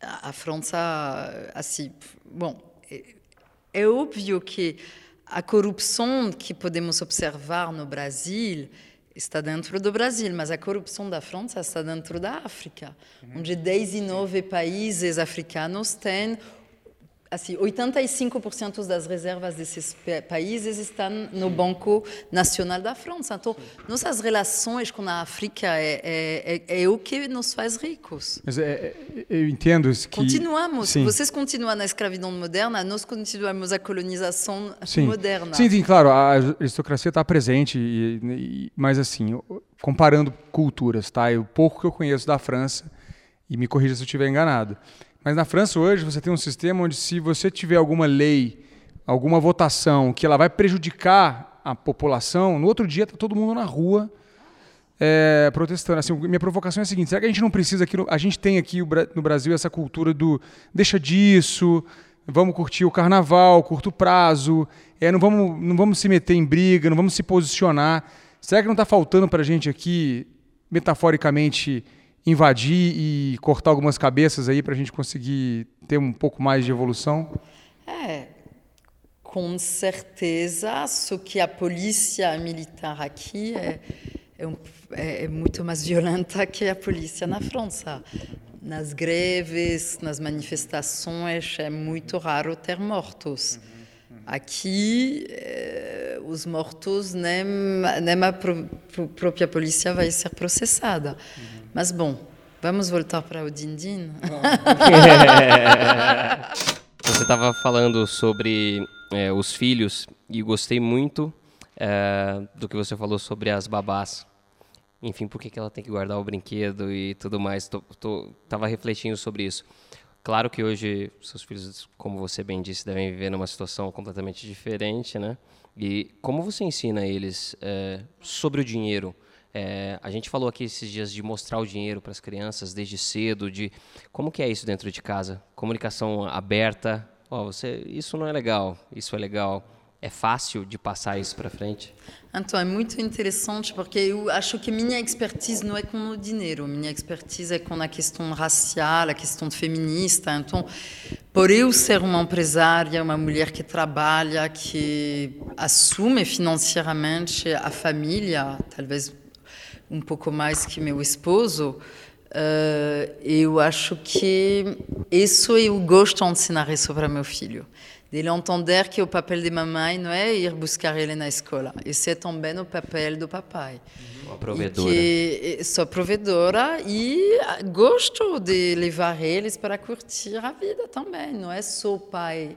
a França, assim, bom, é, é óbvio que a corrupção que podemos observar no Brasil está dentro do Brasil, mas a corrupção da França está dentro da África, uhum. onde 19 países africanos têm assim, 85% das reservas desses países estão no Banco Nacional da França. Então, nossas relações com a África é, é, é, é o que nos faz ricos. Mas é, é eu entendo que... Continuamos. Sim. Vocês continuam na escravidão moderna, nós continuamos a colonização sim. moderna. Sim, sim, claro. A aristocracia está presente, e, e, mas assim, comparando culturas, tá? O pouco que eu conheço da França E me corrija se eu estiver enganado. Mas na França hoje você tem um sistema onde se você tiver alguma lei, alguma votação que ela vai prejudicar a população, no outro dia está todo mundo na rua é, protestando. Assim, minha provocação é a seguinte: será que a gente não precisa aqui? A gente tem aqui no Brasil essa cultura do deixa disso, vamos curtir o carnaval, curto prazo, é, não, vamos, não vamos se meter em briga, não vamos se posicionar. Será que não está faltando para a gente aqui, metaforicamente, invadir e cortar algumas cabeças aí para a gente conseguir ter um pouco mais de evolução? É, com certeza, só que a polícia militar aqui é, é, um, é, é muito mais violenta que a polícia na França. Nas greves, nas manifestações, é muito raro ter mortos. Aqui, eh, os mortos, nem, nem a própria polícia vai ser processada. Mas, bom, vamos voltar para o Dindin. Você estava falando sobre é, os filhos e gostei muito é, do que você falou sobre as babás. Enfim, por que, que ela tem que guardar o brinquedo e tudo mais. Tô, tava refletindo sobre isso. Claro que hoje seus filhos, como você bem disse, devem viver numa situação completamente diferente, né? E como você ensina eles é, sobre o dinheiro? É, a gente falou aqui esses dias de mostrar o dinheiro para as crianças desde cedo, de como que é isso dentro de casa, comunicação aberta. Oh, você, isso não é legal, isso é legal. É fácil de passar isso para frente? Então, é muito interessante porque eu acho que minha expertise não é com o dinheiro, minha expertise é com a questão racial, a questão feminista. Então, por eu ser uma empresária, uma mulher que trabalha, que assume financeiramente a família, talvez um pouco mais que meu esposo, uh, eu acho que isso eu gosto de ensinar isso para meu filho. Dele entender que o papel de mamãe não é ir buscar ele na escola, esse é também o papel do papai. Uma provedora. E que sou provedora e gosto de levar eles para curtir a vida também, não é só o pai.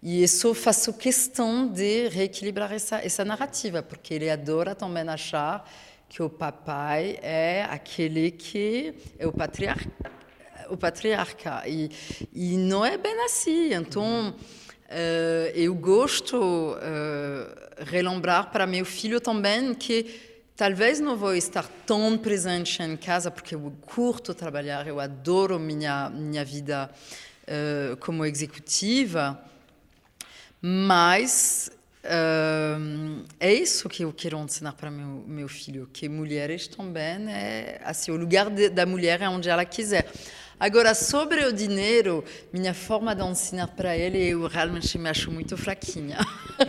E isso faço questão de reequilibrar essa, essa narrativa, porque ele adora também achar que o papai é aquele que é o patriarca, o patriarca e, e não é bem assim. Então uh, eu gosto uh, relembrar para meu filho também que talvez não vou estar tão presente em casa porque eu curto trabalhar, eu adoro minha minha vida uh, como executiva, mas é isso que eu quero ensinar para meu meu filho, que mulheres também é assim o lugar de, da mulher é onde ela quiser. Agora, sobre o dinheiro, minha forma de ensinar para ele, eu realmente me acho muito fraquinha. É?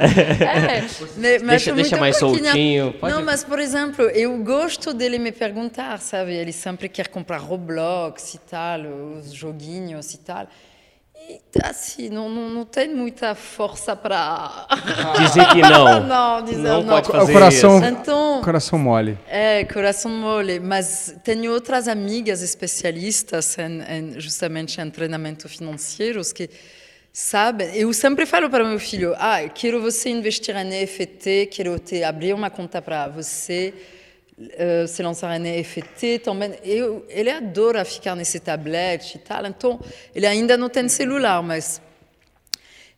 é deixa, deixa mais fraquinha. soltinho. Pode... Não, mas, por exemplo, eu gosto dele me perguntar, sabe? Ele sempre quer comprar Roblox e tal, os joguinhos e tal assim, não, não, não tem muita força para dizer que não. não, dizer não, não. pode fazer o coração, isso. Então, coração mole. É, coração mole. Mas tenho outras amigas especialistas em, em justamente em treinamento financeiro que sabem. Eu sempre falo para meu filho: ah, quero você investir em EFT, quero te abrir uma conta para você se lançar em NFT também. Eu, ele adora ficar nesse tablet e tal, então ele ainda não tem celular, mas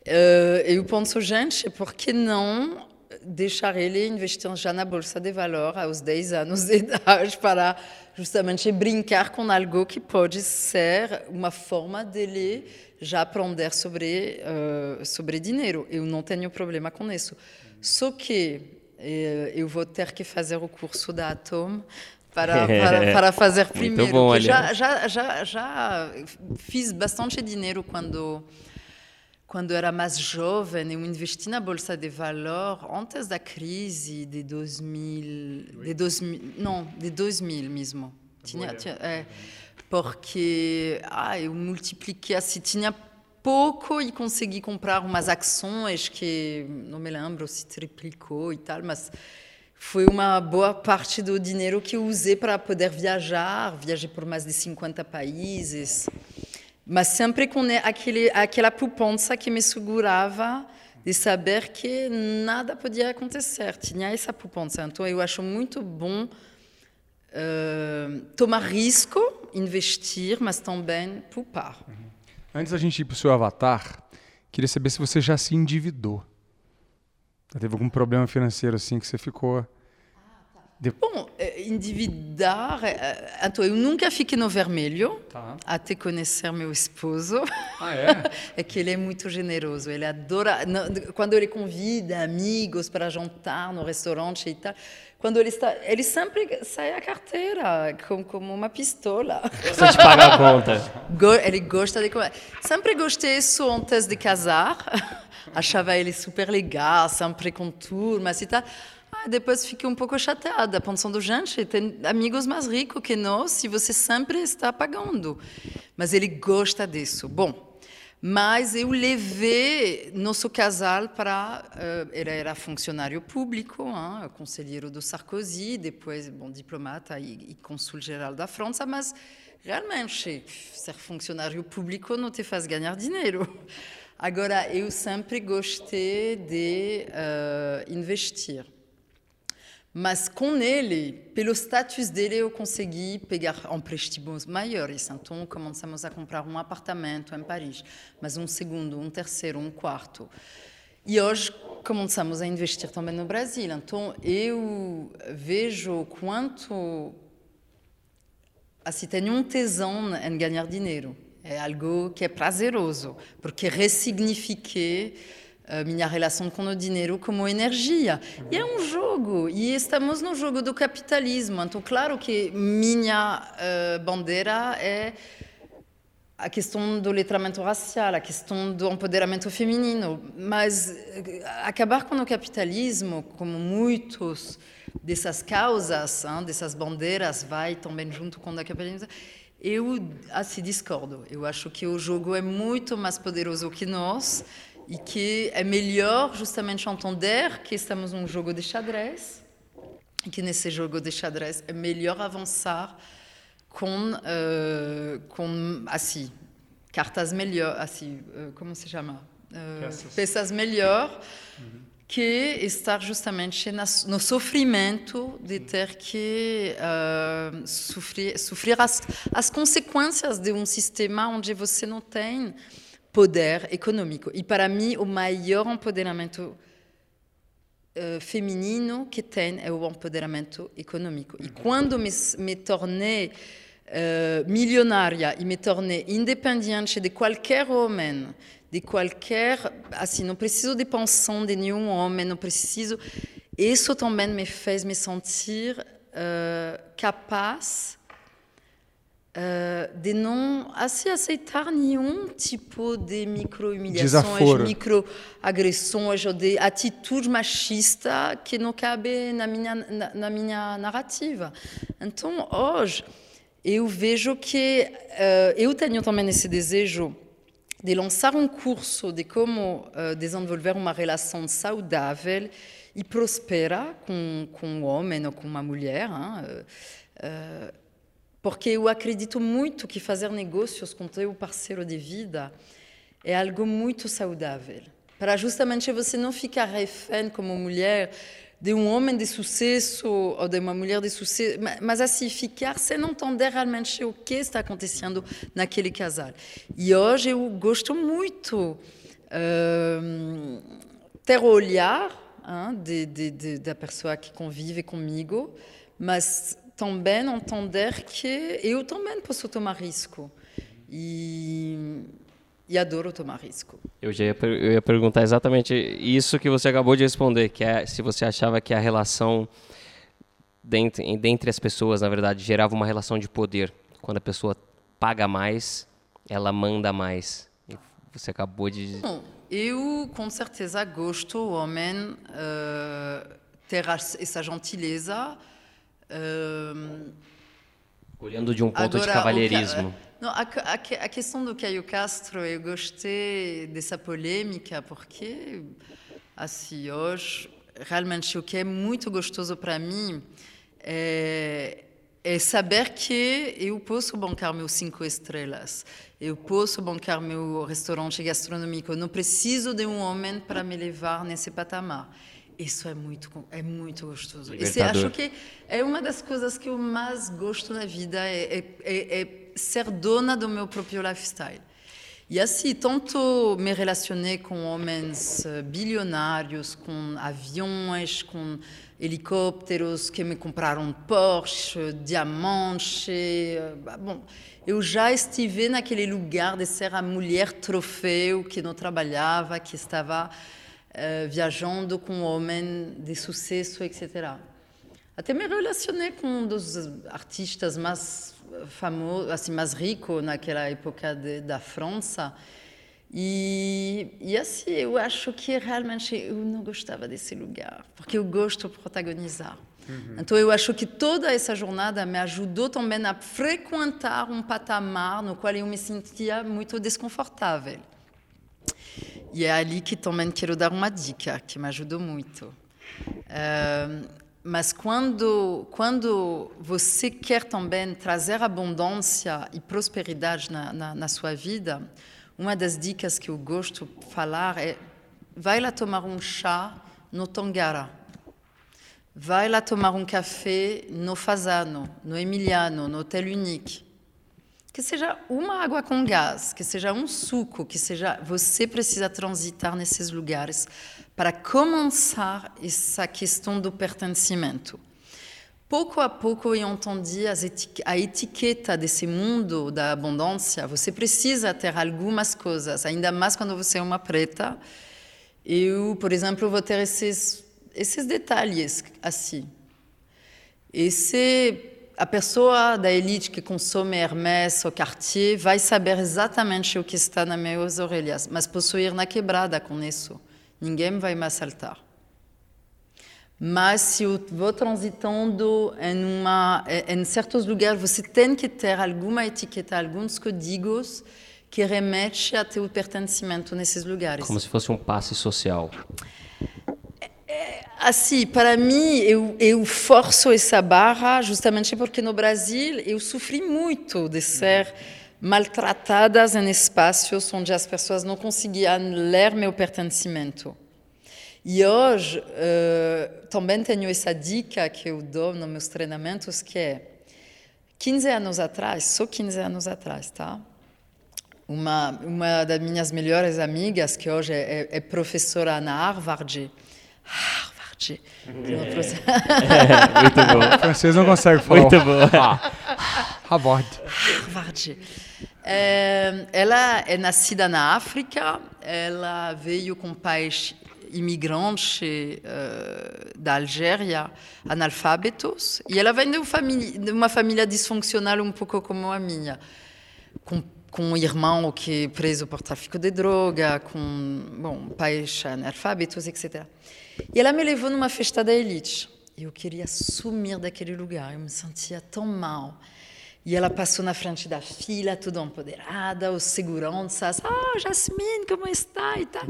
uh, eu penso, gente, por que não deixar ele investir já na bolsa de valor aos 10 anos de idade para justamente brincar com algo que pode ser uma forma dele já aprender sobre uh, sobre dinheiro. Eu não tenho problema com isso. Só que eu vou ter que fazer o curso da Atom para, para, para fazer primeiro. Muito bom, já, já, já, já fiz bastante dinheiro quando quando era mais jovem, eu investi na bolsa de valor antes da crise de 2000, de 2000 não, de 2000 mesmo. Tinha, tinha, é, porque ah, eu multipliquei assim, tinha pouco e consegui comprar umas ações que não me lembro se triplicou e tal, mas foi uma boa parte do dinheiro que eu usei para poder viajar, viajei por mais de 50 países, mas sempre com aquele aquela poupança que me segurava de saber que nada podia acontecer, tinha essa poupança. Então eu acho muito bom uh, tomar risco investir, mas também poupar. Uhum. Antes da gente ir para o seu avatar, queria saber se você já se endividou. Já teve algum problema financeiro assim que você ficou. Bom, eh, endividar. Então, eu nunca fiquei no vermelho, tá. até conhecer meu esposo. Ah, é? é que ele é muito generoso. Ele adora. Quando ele convida amigos para jantar no restaurante e tal, quando ele está. Ele sempre sai a carteira, como, como uma pistola. Gosta de pagar a conta. Ele gosta de. Sempre gostei isso antes de casar. Achava ele super legal, sempre com turmas e tal. Ah, depois fiquei um pouco chateada, pensando, gente, tem amigos mais ricos que nós se você sempre está pagando. Mas ele gosta disso. Bom, mas eu levei nosso casal para. Ele era funcionário público, hein, conselheiro do Sarkozy, depois bom, diplomata e, e consul geral da França, mas realmente ser funcionário público não te faz ganhar dinheiro. Agora, eu sempre gostei de uh, investir. Mas com ele, pelo status dele, eu consegui pegar empréstimos maiores. Então, começamos a comprar um apartamento em Paris, mas um segundo, um terceiro, um quarto. E hoje começamos a investir também no Brasil. Então, eu vejo quanto assim, tenho um tesão em ganhar dinheiro. É algo que é prazeroso, porque ressignifiquei minha relação com o dinheiro como energia. E é um jogo, e estamos no jogo do capitalismo. Então, claro que minha uh, bandeira é a questão do letramento racial, a questão do empoderamento feminino, mas eh, acabar com o capitalismo, como muitos dessas causas, hein, dessas bandeiras, vai também junto com o capitalismo, eu assim discordo. Eu acho que o jogo é muito mais poderoso que nós e que é melhor justamente entender que estamos num jogo de xadrez e que nesse jogo de xadrez é melhor avançar com uh, com assim cartas melhor assim uh, como se chama uh, peças melhor uhum. que estar justamente no sofrimento de ter que uh, sofrer, sofrer as, as consequências de um sistema onde você não tem poder econômico. E para mim, o maior empoderamento uh, feminino que tem é o empoderamento econômico. E quando me, me tornei uh, milionária e me tornei independente de qualquer homem, de qualquer. Assim, não preciso de pensão de nenhum homem, não preciso. Isso também me fez me sentir uh, capaz Uh, de não assim, aceitar nenhum tipo de micro-humilhações, micro-agressões ou de atitude machista que não cabe na minha, na, na, minha narrativa. Então, hoje, eu vejo que uh, eu tenho também esse desejo de lançar um curso de como uh, desenvolver uma relação saudável e próspera com, com um homem ou com uma mulher. Hein? Porque eu acredito muito que fazer negócios com teu parceiro de vida é algo muito saudável. Para justamente você não ficar refém como mulher de um homem de sucesso ou de uma mulher de sucesso, mas assim ficar sem entender realmente o que está acontecendo naquele casal. E hoje eu gosto muito uh, ter o olhar hein, de, de, de, da pessoa que convive comigo, mas também entender que eu também posso tomar risco. E, e adoro tomar risco. Eu já ia, eu ia perguntar exatamente isso que você acabou de responder, que é se você achava que a relação dentre, dentre as pessoas, na verdade, gerava uma relação de poder. Quando a pessoa paga mais, ela manda mais. E você acabou de... Bom, eu, com certeza, gosto, homem, uh, ter essa gentileza, Olhando de um ponto Agora, de cavalheirismo. não, a, a, a, questão do Caio Castro, eu gostei dessa polêmica, porque, assim, hoje, realmente o que é muito gostoso para mim é, é saber que eu posso bancar meus cinco estrelas, eu posso bancar meu restaurante gastronômico, não preciso de um homem para me levar nesse patamar. Isso é muito, é muito gostoso. E acho que é uma das coisas que eu mais gosto na vida, é, é, é, é ser dona do meu próprio lifestyle. E assim, tanto me relacionei com homens uh, bilionários, com aviões, com helicópteros que me compraram Porsche, diamantes. Uh, bom, eu já estive naquele lugar de ser a mulher troféu que não trabalhava, que estava uh, viajando com homem de sucesso, etc. Até me relacionei com um dos artistas mais famoso, assim, mais rico naquela época de, da França. E, e assim, eu acho que realmente eu não gostava desse lugar, porque eu gosto de protagonizar. Uhum. Então, eu acho que toda essa jornada me ajudou também a frequentar um patamar no qual eu me sentia muito desconfortável. E é ali que também quero dar uma dica, que me ajudou muito. Uh, mas quando, quando você quer também trazer abundância e prosperidade na, na, na, sua vida, uma das dicas que eu gosto de falar é: vai lá tomar um chá no Tongara, vai lá tomar um café no Fasano, no Emiliano, no Hotel Unique. Que seja uma água com gás, que seja um suco, que seja. Você precisa transitar nesses lugares para começar essa questão do pertencimento. Pouco a pouco eu entendi a etiqueta desse mundo da abundância. Você precisa ter algumas coisas, ainda mais quando você é uma preta. Eu, por exemplo, vou ter esses, esses detalhes assim. E se a pessoa da elite que consome Hermès ou Cartier vai saber exatamente o que está nas minhas orelhas, mas posso ir na quebrada com isso. Ninguém vai me assaltar. Mas se eu vou transitando em, uma, em certos lugares, você tem que ter alguma etiqueta, alguns códigos que remete a teu pertencimento nesses lugares. Como se fosse um passe social. É, assim, para mim, eu, eu forço essa barra justamente porque no Brasil eu sofri muito de ser maltratadas em espaços onde as pessoas não conseguiam ler meu pertencimento. E hoje uh, também tenho essa dica que eu dou nos meus treinamentos, que é 15 anos atrás, só 15 anos atrás, tá? Uma, uma das minhas melhores amigas, que hoje é, é professora na Harvard, Harvard, muito bom. O francês não consegue falar. Muito bom. Harvard. Harvard. É, ela é nascida na África, ela veio com pais imigrantes uh, da Algéria, analfabetos, e ela vem de uma, família, de uma família disfuncional um pouco como a minha, com, com um irmão que é preso por tráfico de droga, com bom, pais analfabetos, etc. E ela me levou numa festa da elite. Eu queria sumir daquele lugar, eu me sentia tão mal. E ela passou na frente da fila, toda empoderada, os seguranças, oh, Jasmine, como está? E, tal.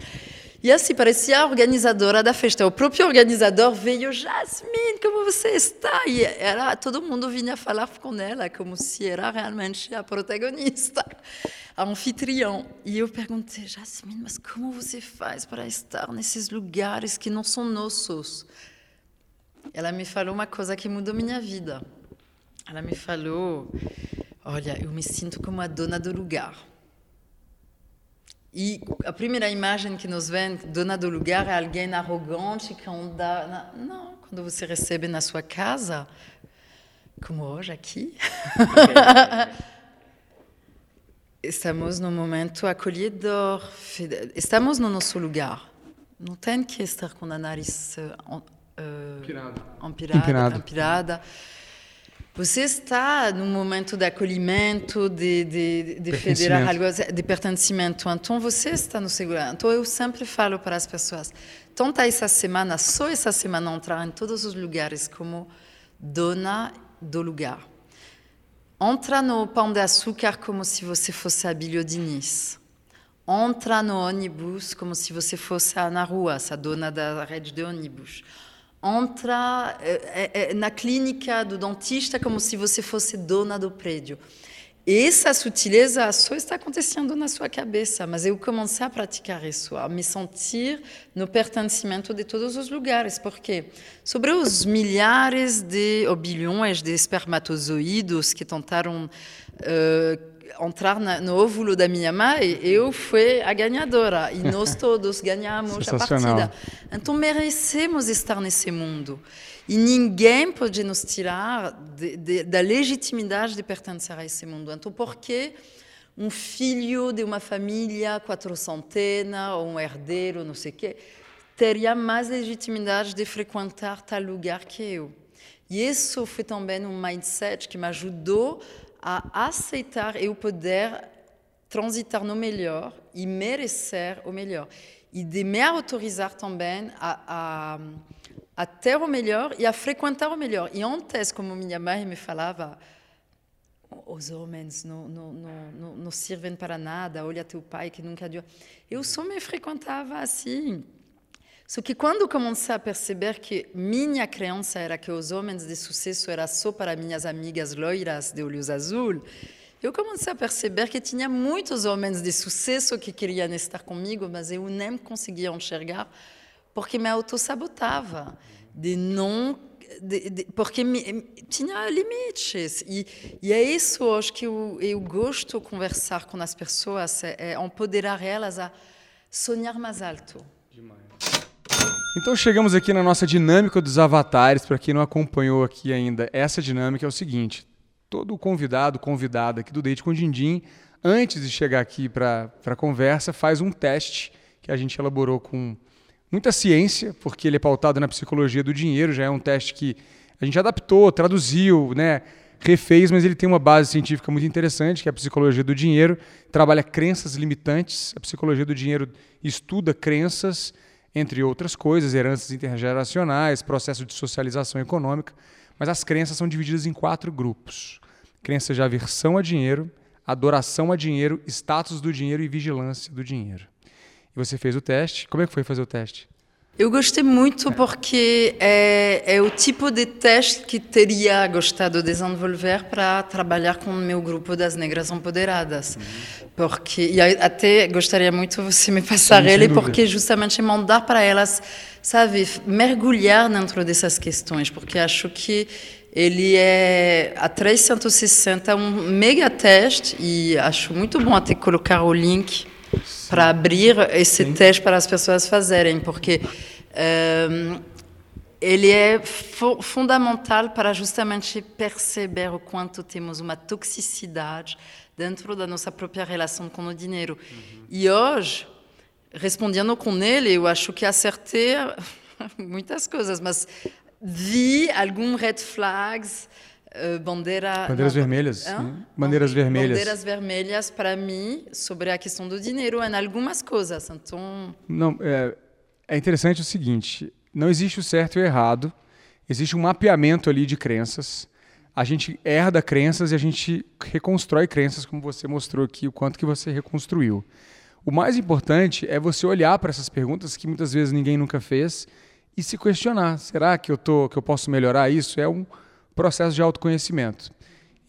e assim, parecia a organizadora da festa. O próprio organizador veio, Jasmine, como você está? E era, todo mundo vinha falar com ela, como se era realmente a protagonista, a anfitrião. E eu perguntei, Jasmine, mas como você faz para estar nesses lugares que não são nossos? Ela me falou uma coisa que mudou minha vida. Ela me falou: Olha, eu me sinto como a dona do lugar. E a primeira imagem que nos vem, dona do lugar, é alguém arrogante que anda. Na... Não, quando você recebe na sua casa, como hoje aqui. Estamos num momento acolhedor, estamos no nosso lugar. Não tem que estar com a nariz uh, empirada. empirada. empirada. Você está num momento de acolhimento, de, de, de federar algo, de pertencimento. Então, você está no segurança. Então, eu sempre falo para as pessoas, tenta essa semana, só essa semana, entrar em todos os lugares como dona do lugar. Entra no Pão de Açúcar como se você fosse a Bilho Diniz. Entra no ônibus como se você fosse a Ana Rua, a dona da rede de ônibus entra é, é, na clínica do dentista como se você fosse dona do prédio. essa sutileza só está acontecendo na sua cabeça, mas eu comecei a praticar isso, a me sentir no pertencimento de todos os lugares, porque sobre os milhares de bilhões de espermatozoides que tentaram uh, entrar na, no óvulo da minha mãe, eu fui a ganhadora e nós todos ganhamos a partida. Então merecemos estar nesse mundo. E ninguém pode nos tirar de, de, da legitimidade de pertencer a esse mundo. Então, por que um filho de uma família quatrocentena ou um herdeiro, não sei o quê, teria mais legitimidade de frequentar tal lugar que eu? E isso foi também um mindset que me ajudou a aceitar eu poder transitar no melhor e merecer o melhor. E de me autorizar também a, a a ter o melhor e a frequentar o melhor. E antes, como minha mãe me falava, os homens não, não, não, não, servem para nada, olha teu pai que nunca deu. Eu só me frequentava assim. Só que quando comecei a perceber que minha crença era que os homens de sucesso eram só para minhas amigas loiras de olhos azul, eu comecei a perceber que tinha muitos homens de sucesso que queriam estar comigo, mas eu nem conseguia enxergar porque me autossabotava, de não de, de, porque me, tinha limites. E, e, é isso hoje que eu, eu gosto de conversar com as pessoas é, é empoderar elas a sonhar mais alto então chegamos aqui na nossa dinâmica dos avatares para quem não acompanhou aqui ainda essa dinâmica é o seguinte todo convidado convidada aqui do Date com Dindim antes de chegar aqui para a conversa faz um teste que a gente elaborou com muita ciência, porque ele é pautado na psicologia do dinheiro, já é um teste que a gente adaptou, traduziu, né, refez, mas ele tem uma base científica muito interessante, que é a psicologia do dinheiro, trabalha crenças limitantes. A psicologia do dinheiro estuda crenças, entre outras coisas, heranças intergeracionais, processo de socialização econômica, mas as crenças são divididas em quatro grupos: crenças de aversão a dinheiro, adoração a dinheiro, status do dinheiro e vigilância do dinheiro. E você fez o teste. Como é que foi fazer o teste? Eu gostei muito porque é, é, o tipo de teste que teria gostado de desenvolver para trabalhar com o meu grupo das negras empoderadas. Porque e até gostaria muito você me passar Sim, ele, porque justamente mandar para elas, sabe, mergulhar dentro dessas questões, porque acho que ele é a 360 um mega teste e acho muito bom até colocar o link para abrir esse Sim. teste para as pessoas fazerem, porque um, ele é fu fundamental para justamente perceber o quanto temos uma toxicidade dentro da nossa própria relação com o dinheiro. Uhum. E hoje, respondendo com ele, eu acho que acertei muitas coisas, mas vi alguns red flags eh, bandeira, bandeiras não, vermelhas. Bandeiras vermelhas. Bandeiras vermelhas para mim sobre a questão do dinheiro em algumas coisas. Então. Não, é, é interessante o seguinte: não existe o certo e o errado. Existe um mapeamento ali de crenças. A gente herda crenças e a gente reconstrói crenças, como você mostrou aqui, o quanto que você reconstruiu. O mais importante é você olhar para essas perguntas que muitas vezes ninguém nunca fez e se questionar: será que eu tô, que eu posso melhorar isso? É um processo de autoconhecimento.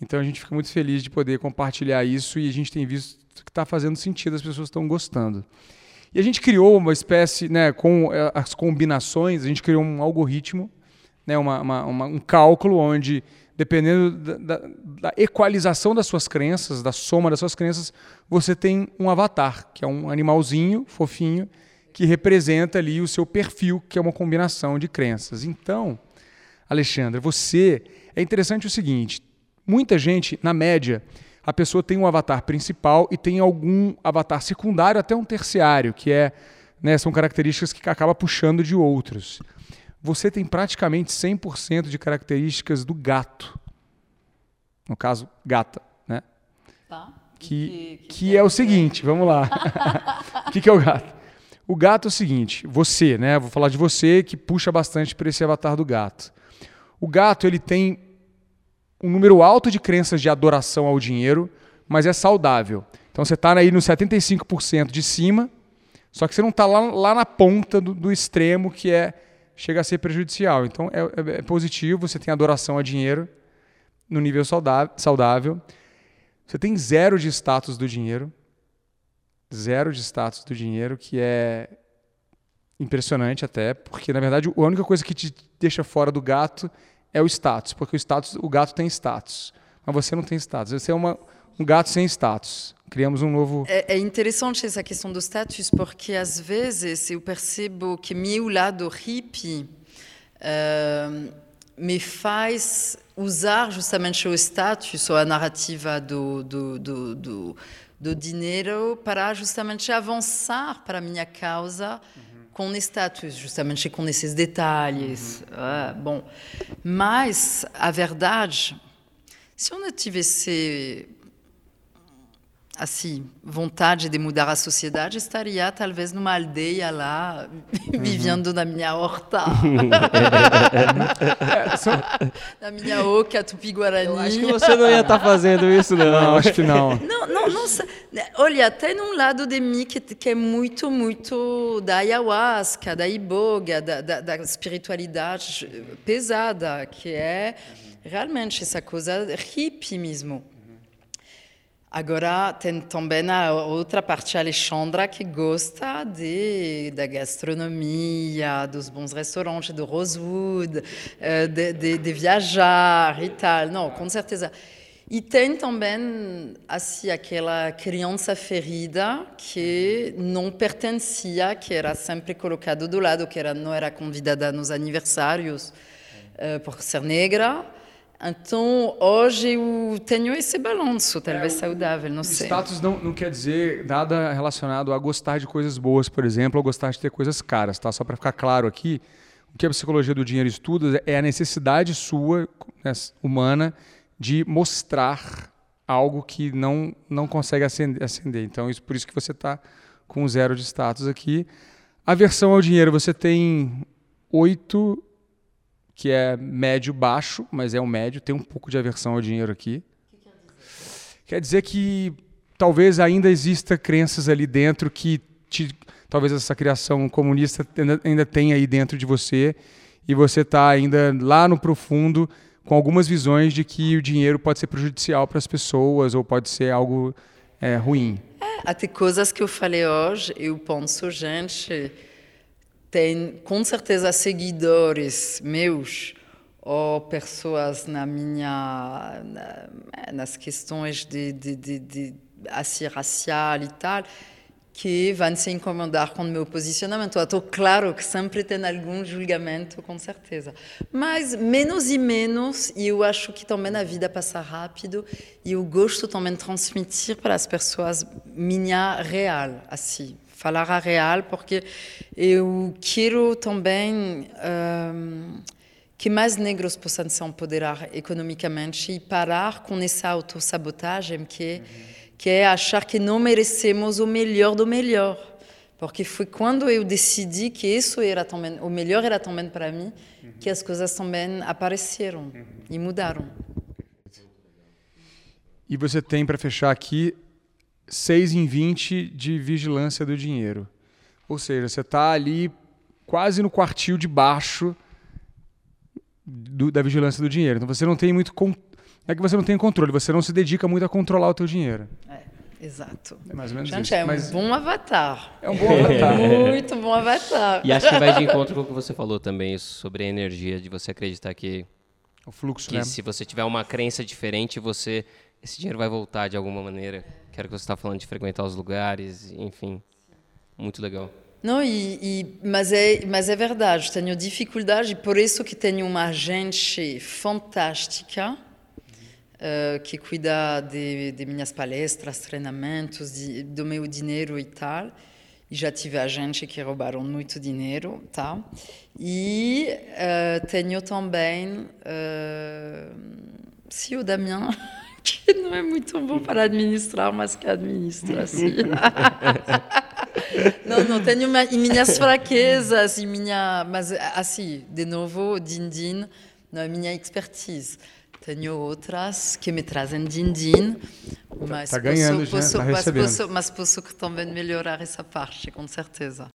Então a gente fica muito feliz de poder compartilhar isso e a gente tem visto que está fazendo sentido, as pessoas estão gostando. E a gente criou uma espécie, né, com eh, as combinações, a gente criou um algoritmo, né, uma, uma, uma um cálculo onde, dependendo da, da, da, equalização das suas crenças, da soma das suas crenças, você tem um avatar, que é um animalzinho fofinho, que representa ali o seu perfil, que é uma combinação de crenças. Então, Alexandre, você. É interessante o seguinte: muita gente, na média, a pessoa tem um avatar principal e tem algum avatar secundário, até um terciário, que é, né, são características que acaba puxando de outros. Você tem praticamente 100% de características do gato. No caso, gata, né? Tá. Que, que, que, que é o seguinte, vamos lá. O que, que é o gato? O gato é o seguinte, você, né? Vou falar de você que puxa bastante para esse avatar do gato. O gato ele tem um número alto de crenças de adoração ao dinheiro, mas é saudável. Então você está aí no 75% de cima, só que você não está lá, lá na ponta do, do, extremo que é chega a ser prejudicial. Então é, é, é positivo, você tem adoração a dinheiro no nível saudável. Você tem zero de status do dinheiro. Zero de status do dinheiro, que é impressionante até, porque na verdade a única coisa que te deixa fora do gato é o status, porque o status, o gato tem status, mas você não tem status. Você é uma, um gato sem status. Criamos um novo. É, é, interessante essa questão do status, porque às vezes eu percebo que meu lado hippie uh, me faz usar justamente o status ou a narrativa do, do, do, do, do dinheiro para justamente avançar para a minha causa. Uhum com status, justamente com esses detalhes. Uhum. Ah, bom, mas a verdade, se eu não tivesse assim, vontade de mudar a sociedade, estaria talvez numa aldeia lá, uhum. vivendo na minha horta. na minha oca tupi-guarani. Eu acho que você não ia estar tá fazendo isso, não. não. acho que não. Não, não, não. Olha, tem um lado de mim que, que é muito, muito da ayahuasca, da iboga, da, da, da espiritualidade pesada, que é realmente essa coisa hippie mesmo. Agora tem também a outra parte, a Alexandra, que gosta de, da gastronomia, dos bons restaurantes, do Rosewood, eh, de, de, de viajar e tal. Não, com certeza. E tem também assim aquela criança ferida que não pertencia, que era sempre colocada do lado, que era, não era convidada nos aniversários uh, por ser negra. Então, hoje eu tenho esse balanço, talvez é, saudável, não sei. Status não, não quer dizer nada relacionado a gostar de coisas boas, por exemplo, ou gostar de ter coisas caras, tá? Só para ficar claro aqui, o que a psicologia do dinheiro estuda é a necessidade sua, né, humana, de mostrar algo que não, não consegue acender. Então, isso, por isso que você está com zero de status aqui. Aversão ao dinheiro, você tem oito que é médio-baixo, mas é um médio, tem um pouco de aversão ao dinheiro aqui. Que quer, dizer? que talvez ainda exista crenças ali dentro que te, talvez essa criação comunista ainda, ainda tenha aí dentro de você e você está ainda lá no profundo com algumas visões de que o dinheiro pode ser prejudicial para as pessoas ou pode ser algo é, ruim. É, até coisas que eu falei hoje, eu penso, gente, tem com certeza seguidores meus ou pessoas na minha na, nas questões de, de, de, de assim, racial e tal que vão se incomodar com o meu posicionamento. Estou claro que sempre tem algum julgamento, com certeza. Mas menos e menos, e eu acho que também a vida passa rápido, e eu gosto também de transmitir para as pessoas minha real, assim, falar a real, porque eu quero também um, que mais negros possam se empoderar economicamente e parar com essa autossabotagem que, é, que é achar que não merecemos o melhor do melhor. Porque foi quando eu decidi que isso era também, o melhor era também para mim, que as coisas também apareceram e mudaram. E você tem, para fechar aqui, 6 em 20 de vigilância do dinheiro. Ou seja, você está ali quase no quartil de baixo do, da vigilância do dinheiro. Então você não tem muito. Não é que você não tem controle, você não se dedica muito a controlar o teu dinheiro. É, exato. É mais ou menos Gente, isso. é um Mas... bom avatar. É um bom avatar. muito bom avatar. E acho que vai de encontro com o que você falou também sobre a energia, de você acreditar que. O fluxo, que né? se você tiver uma crença diferente, você esse dinheiro vai voltar de alguma maneira. Quero que você está falando de frequentar os lugares, enfim, muito legal. Não, e, e, mas, é, mas é verdade, tenho dificuldade, por isso que tenho uma agente fantástica uh, que cuida de, de, minhas palestras, treinamentos, de, do meu dinheiro e tal. E já tive agentes que roubaram muito dinheiro, tá? E uh, tenho também uh, sim, o Damien, que não é muito bom para administrar, mas que administra assim. não, não, tenho minhas fraquezas e minha, mas assim, de novo, din-din não é minha expertise. Tenho outras que me trazem din-din, mas, tá ganhando, posso, posso, tá mas, posso, mas posso também melhorar essa parte, com certeza.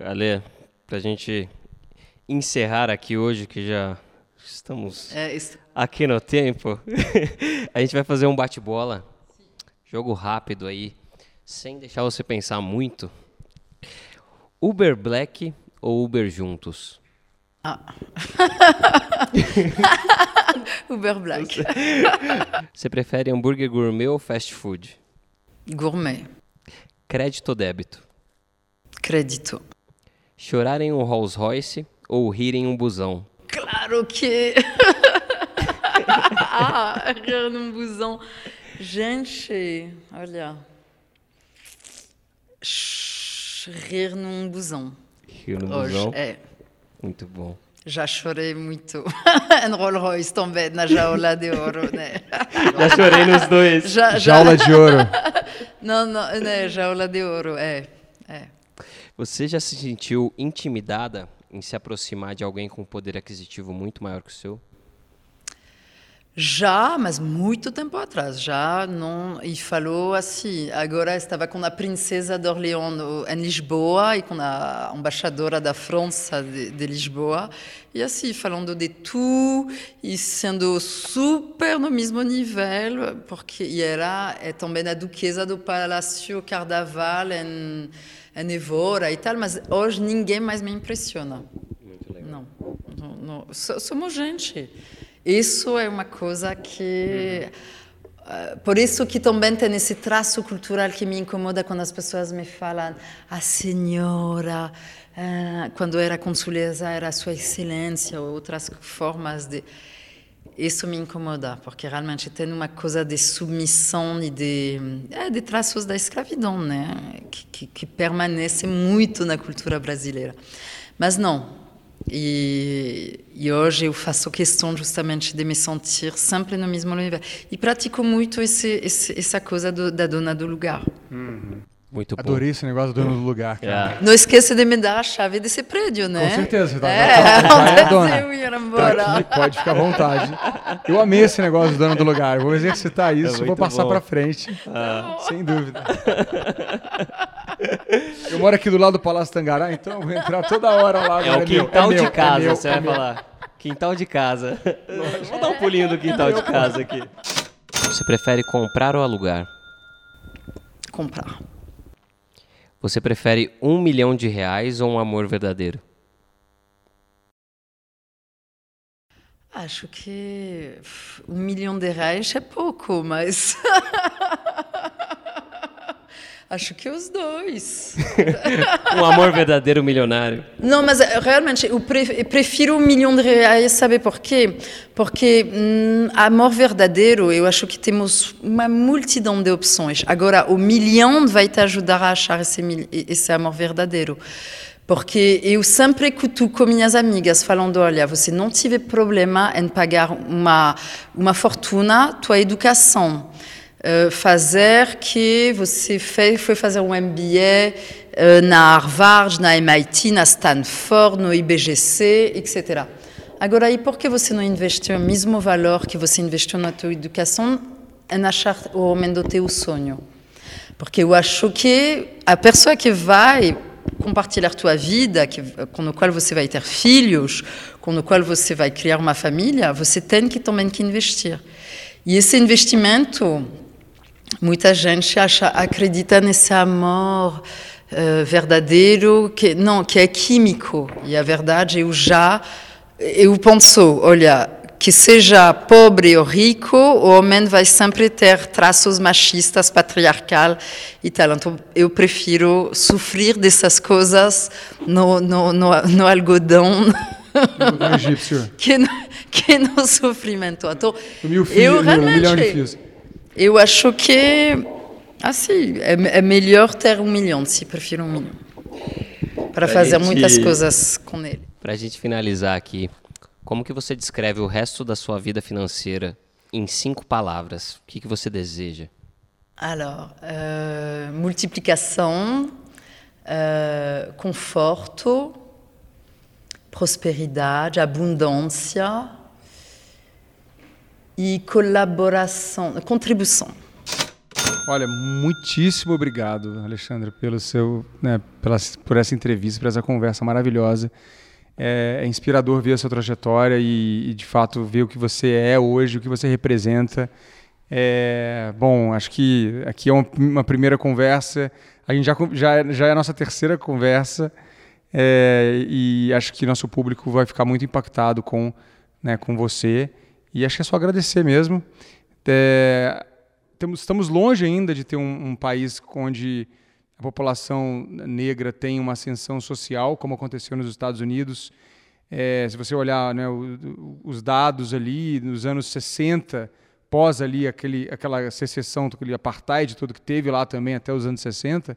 Ale, para a gente encerrar aqui hoje, que já estamos É, isso- aqui no tempo, a gente vai fazer um bate-bola. Jogo rápido aí, sem deixar você pensar muito. Uber Black ou Uber juntos? Ah. Uber Black. Você prefere hambúrguer gourmet ou fast food? Gourmet. Crédito ou débito? Crédito. Chorar em um Rolls Royce ou rir em um busão? Claro que. ah, rir num busão. Gente, olha. Rir num busão. Rir no Hoje, busão? é. Muito bom. Já chorei muito. em Rolls Royce também, na jaula de ouro, né? Já chorei nos dois. Já, já... Jaula de ouro. Não, não, né? Jaula de ouro, é. é. Você já se sentiu intimidada em se aproximar de alguém com poder aquisitivo muito maior que o seu? Já, mas muito tempo atrás, já não. E falou assim. Agora estava com a princesa de Orleans em Lisboa e com a embaixadora da França de, de Lisboa. E assim, falando de tudo e sendo super no mesmo nível, porque e era é também a duquesa do Palácio Cardaval em, em Evora e tal, mas hoje ninguém mais me impressiona. Não, não, não. So- somos gente. Isso é uma coisa que. eh, por isso que também tem esse traço cultural que me incomoda quando as pessoas me falam a senhora, eh, quando era consuleza era sua excelência ou outras formas de isso me incomoda porque realmente tem uma coisa de submissão e de é, de traços da escravidão né que, que, que permanece muito na cultura brasileira mas não e, e hoje eu faço questão justamente de me sentir sempre no mesmo lugar. E pratico muito esse, esse, essa coisa do, da dona do lugar. Muito bom. Adorei esse negócio do dono do lugar, cara. É. Não esqueça de me dar a chave desse prédio, né? Com certeza, tá- é, já- já é a dona. Eu ir Tá embora. aqui, pode ficar à vontade. Eu amei esse negócio do dono do lugar. Vou exercitar isso, muito vou passar pra frente. Sem dúvida. Eu moro aqui do lado do Palácio Tangará, então eu vou entrar toda hora lá. É o quintal meu, de casa, meu, você é vai falar. Quintal de casa. Vou dar um pulinho do quintal de casa aqui. Você prefere comprar ou alugar? Comprar. Você prefere um milhão de reais ou um amor verdadeiro? Acho que um milhão de reais é pouco, mas. Acho que os dois. Um amor verdadeiro milionário. Não, mas eh, realmente eu pre- eu prefiro um milhão de reais, sabe por quê? Porque hum, amor verdadeiro, eu acho que temos uma multidão de opções. Agora, o milhão vai te ajudar a achar esse, esse amor verdadeiro. Porque eu sempre escuto com minhas amigas falando, olha, você não tive problema em pagar uma, uma fortuna, tua educação. Uh, fazer que você fez, foi fazer um MBA na Harvard, na MIT, na Stanford, no IBGC, etc. Agora, e por que você não investiu o mesmo valor que você investiu na tua educação em achar o homem do teu sonho? Porque eu acho que a pessoa que vai compartilhar tua vida, que, com o qual você vai ter filhos, com o qual você vai criar uma família, você tem que também que investir. E esse investimento, muita gente acha, acredita nesse amor uh, verdadeiro que não, que é químico. E a verdade, eu já eu penso, olha, que seja pobre ou rico, o homem vai sempre ter traços machistas, patriarcal e tal. Então, eu prefiro sofrer dessas coisas no, no, no, no algodão No egípcio. que, no, que no sofrimento. Então, eu realmente. Eu acho que assim, é, é melhor ter um milhão, se prefiro um milhão. Para Pra fazer gente- muitas coisas com ele. Pra gente finalizar aqui, como que você descreve o resto da sua vida financeira em cinco palavras? O que, que você deseja? Alors, euh, multiplicação, euh, conforto, prosperidade, abundância e colaboração, contribuição. Olha, muitíssimo obrigado, Alexandre, pelo seu, né, pela, por essa entrevista, por essa conversa maravilhosa. é, é inspirador ver a sua trajetória e, e, de fato, ver o que você é hoje, o que você representa. É, bom, acho que aqui é uma, uma, primeira conversa. A gente já, já, já é a nossa terceira conversa é, e acho que nosso público vai ficar muito impactado com, né, com você. E acho que é só agradecer mesmo. É, temos, estamos longe ainda de ter um, um país onde a população negra tem uma ascensão social, como aconteceu nos Estados Unidos. É, se você olhar né, o, os dados ali, nos anos 60, pós ali aquele, aquela secessão, aquele apartheid todo que teve lá também até os anos 60,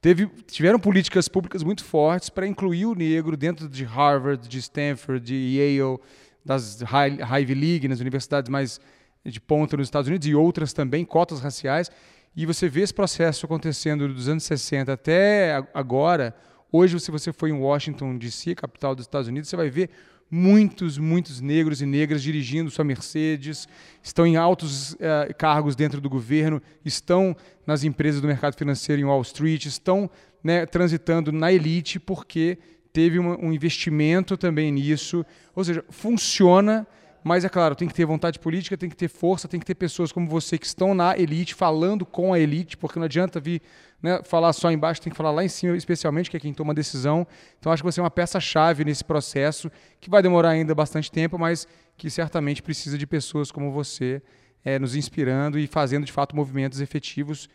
teve, tiveram políticas públicas muito fortes para incluir o negro dentro de Harvard, de Stanford, de Yale, das Ivy League, nas universidades mais de ponta nos Estados Unidos e outras também, cotas raciais. E você vê esse processo acontecendo dos anos 60 até agora. Hoje, se você for em Washington, D.C., capital dos Estados Unidos, você vai ver muitos, muitos negros e negras dirigindo sua Mercedes, estão em altos uh, cargos dentro do governo, estão nas empresas do mercado financeiro em Wall Street, estão né, transitando na elite porque teve uma, um investimento também nisso. Ou seja, funciona mas é claro, tem que ter vontade política, tem que ter força, tem que ter pessoas como você que estão na elite, falando com a elite, porque não adianta vir né, falar só embaixo, tem que falar lá em cima, especialmente, que é quem toma a decisão. Então acho que você é uma peça-chave nesse processo, que vai demorar ainda bastante tempo, mas que certamente precisa de pessoas como você é, nos inspirando e fazendo de fato movimentos efetivos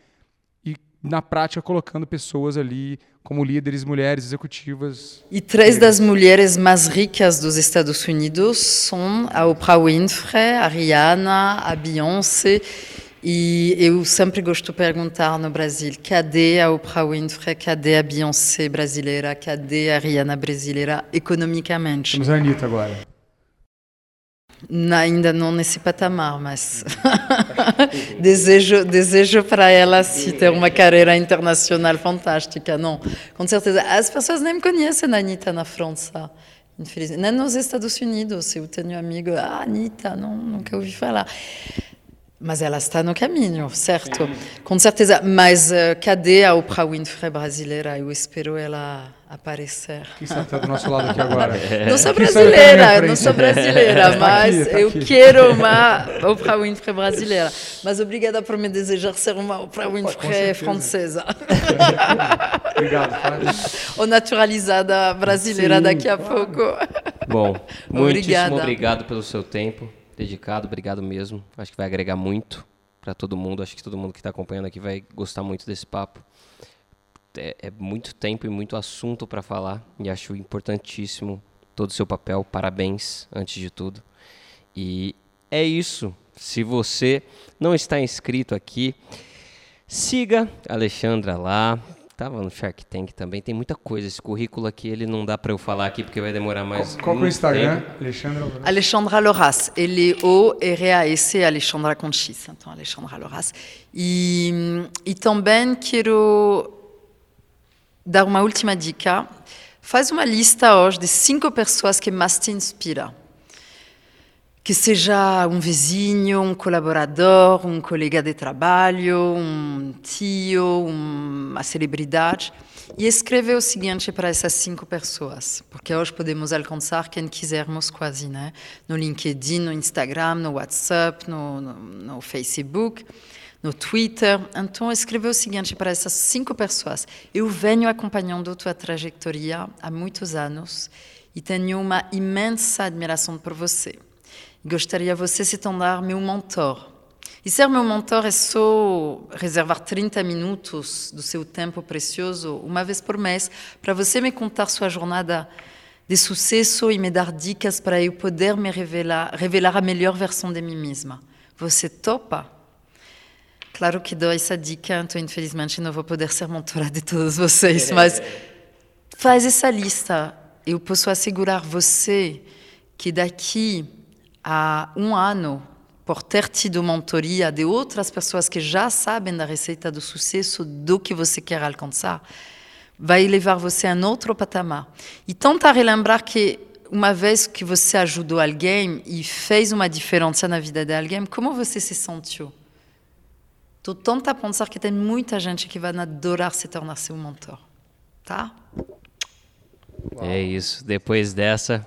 na prática colocando pessoas ali como líderes, mulheres executivas. E três das mulheres mais ricas dos Estados Unidos são a Oprah Winfrey, a Rihanna, a Beyoncé. E eu sempre gosto de perguntar no Brasil: cadê a Oprah Winfrey, cadê a Beyoncé brasileira, cadê a Rihanna brasileira economicamente? Temos a Anitta agora. Ainda não nesse patamar, mas desejo, desejo para ela se ter uma carreira internacional fantástica. Não, com certeza. As pessoas nem conhecem a Anitta na França, infelizmente. Nem nos Estados Unidos. Eu tenho amigo, ah, Anitta, não, nunca ouvi falar. Mas ela está no caminho, certo? Com certeza. Mas uh, cadê a Oprah Winfrey brasileira? Eu espero ela aparecer. Quem está do nosso lado aqui agora? É. Não sou brasileira, não sou brasileira, mas tá aqui, tá eu aqui. quero uma Oprah Winfrey brasileira. Mas obrigada por me desejar ser uma Oprah Winfrey francesa. Obrigado. Ou naturalizada brasileira Sim. daqui a pouco. Bom, muitíssimo obrigada. obrigado pelo seu tempo dedicado, obrigado mesmo. Acho que vai agregar muito para todo mundo. Acho que todo mundo que está acompanhando aqui vai gostar muito desse papo. É, é muito tempo e muito assunto para falar e acho importantíssimo todo o seu papel. Parabéns, antes de tudo. E é isso. Se você não está inscrito aqui, siga a Alexandra lá, Tava no Shark Tank também, tem muita coisa. Esse currículo aqui, ele não dá para eu falar aqui porque vai demorar mais. Qual, qual é o Instagram? Alexandra Alexandra Loras. L-O-R-A-S, Alexandra com X. Então, Alexandra Loras. E, e também quero dar uma última dica. Faz uma lista hoje de cinco pessoas que mais te inspiram que seja um vizinho, um colaborador, um colega de trabalho, um tio, uma celebridade, e escrever o seguinte para essas cinco pessoas, porque hoje podemos alcançar quem quisermos quase, né? No LinkedIn, no Instagram, no WhatsApp, no, no, no Facebook, no Twitter. Então, escrever o seguinte para essas cinco pessoas: eu venho acompanhando tua trajetória há muitos anos e tenho uma imensa admiração por você. Gostaria você se tornar meu mentor. E ser meu mentor é só reservar 30 minutos do seu tempo precioso, uma vez por mês, para você me contar sua jornada de sucesso e me dar dicas para eu poder me revelar, revelar a melhor versão de mim mesma. Você topa? Claro que dou essa dica, então infelizmente não vou poder ser mentora de todos vocês, mas faz essa lista. Eu posso assegurar você que daqui há um ano, por ter tido mentoria de outras pessoas que já sabem da receita do sucesso, do que você quer alcançar, vai levar você a um outro patamar. E tenta relembrar que uma vez que você ajudou alguém e fez uma diferença na vida de alguém, como você se sentiu? Estou tenta a pensar que tem muita gente que vai adorar se tornar seu mentor, tá? É É isso. Depois dessa,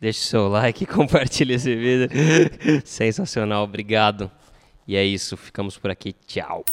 deixe o seu like, compartilhe esse vídeo. Sensacional, obrigado. E é isso, ficamos por aqui. Tchau.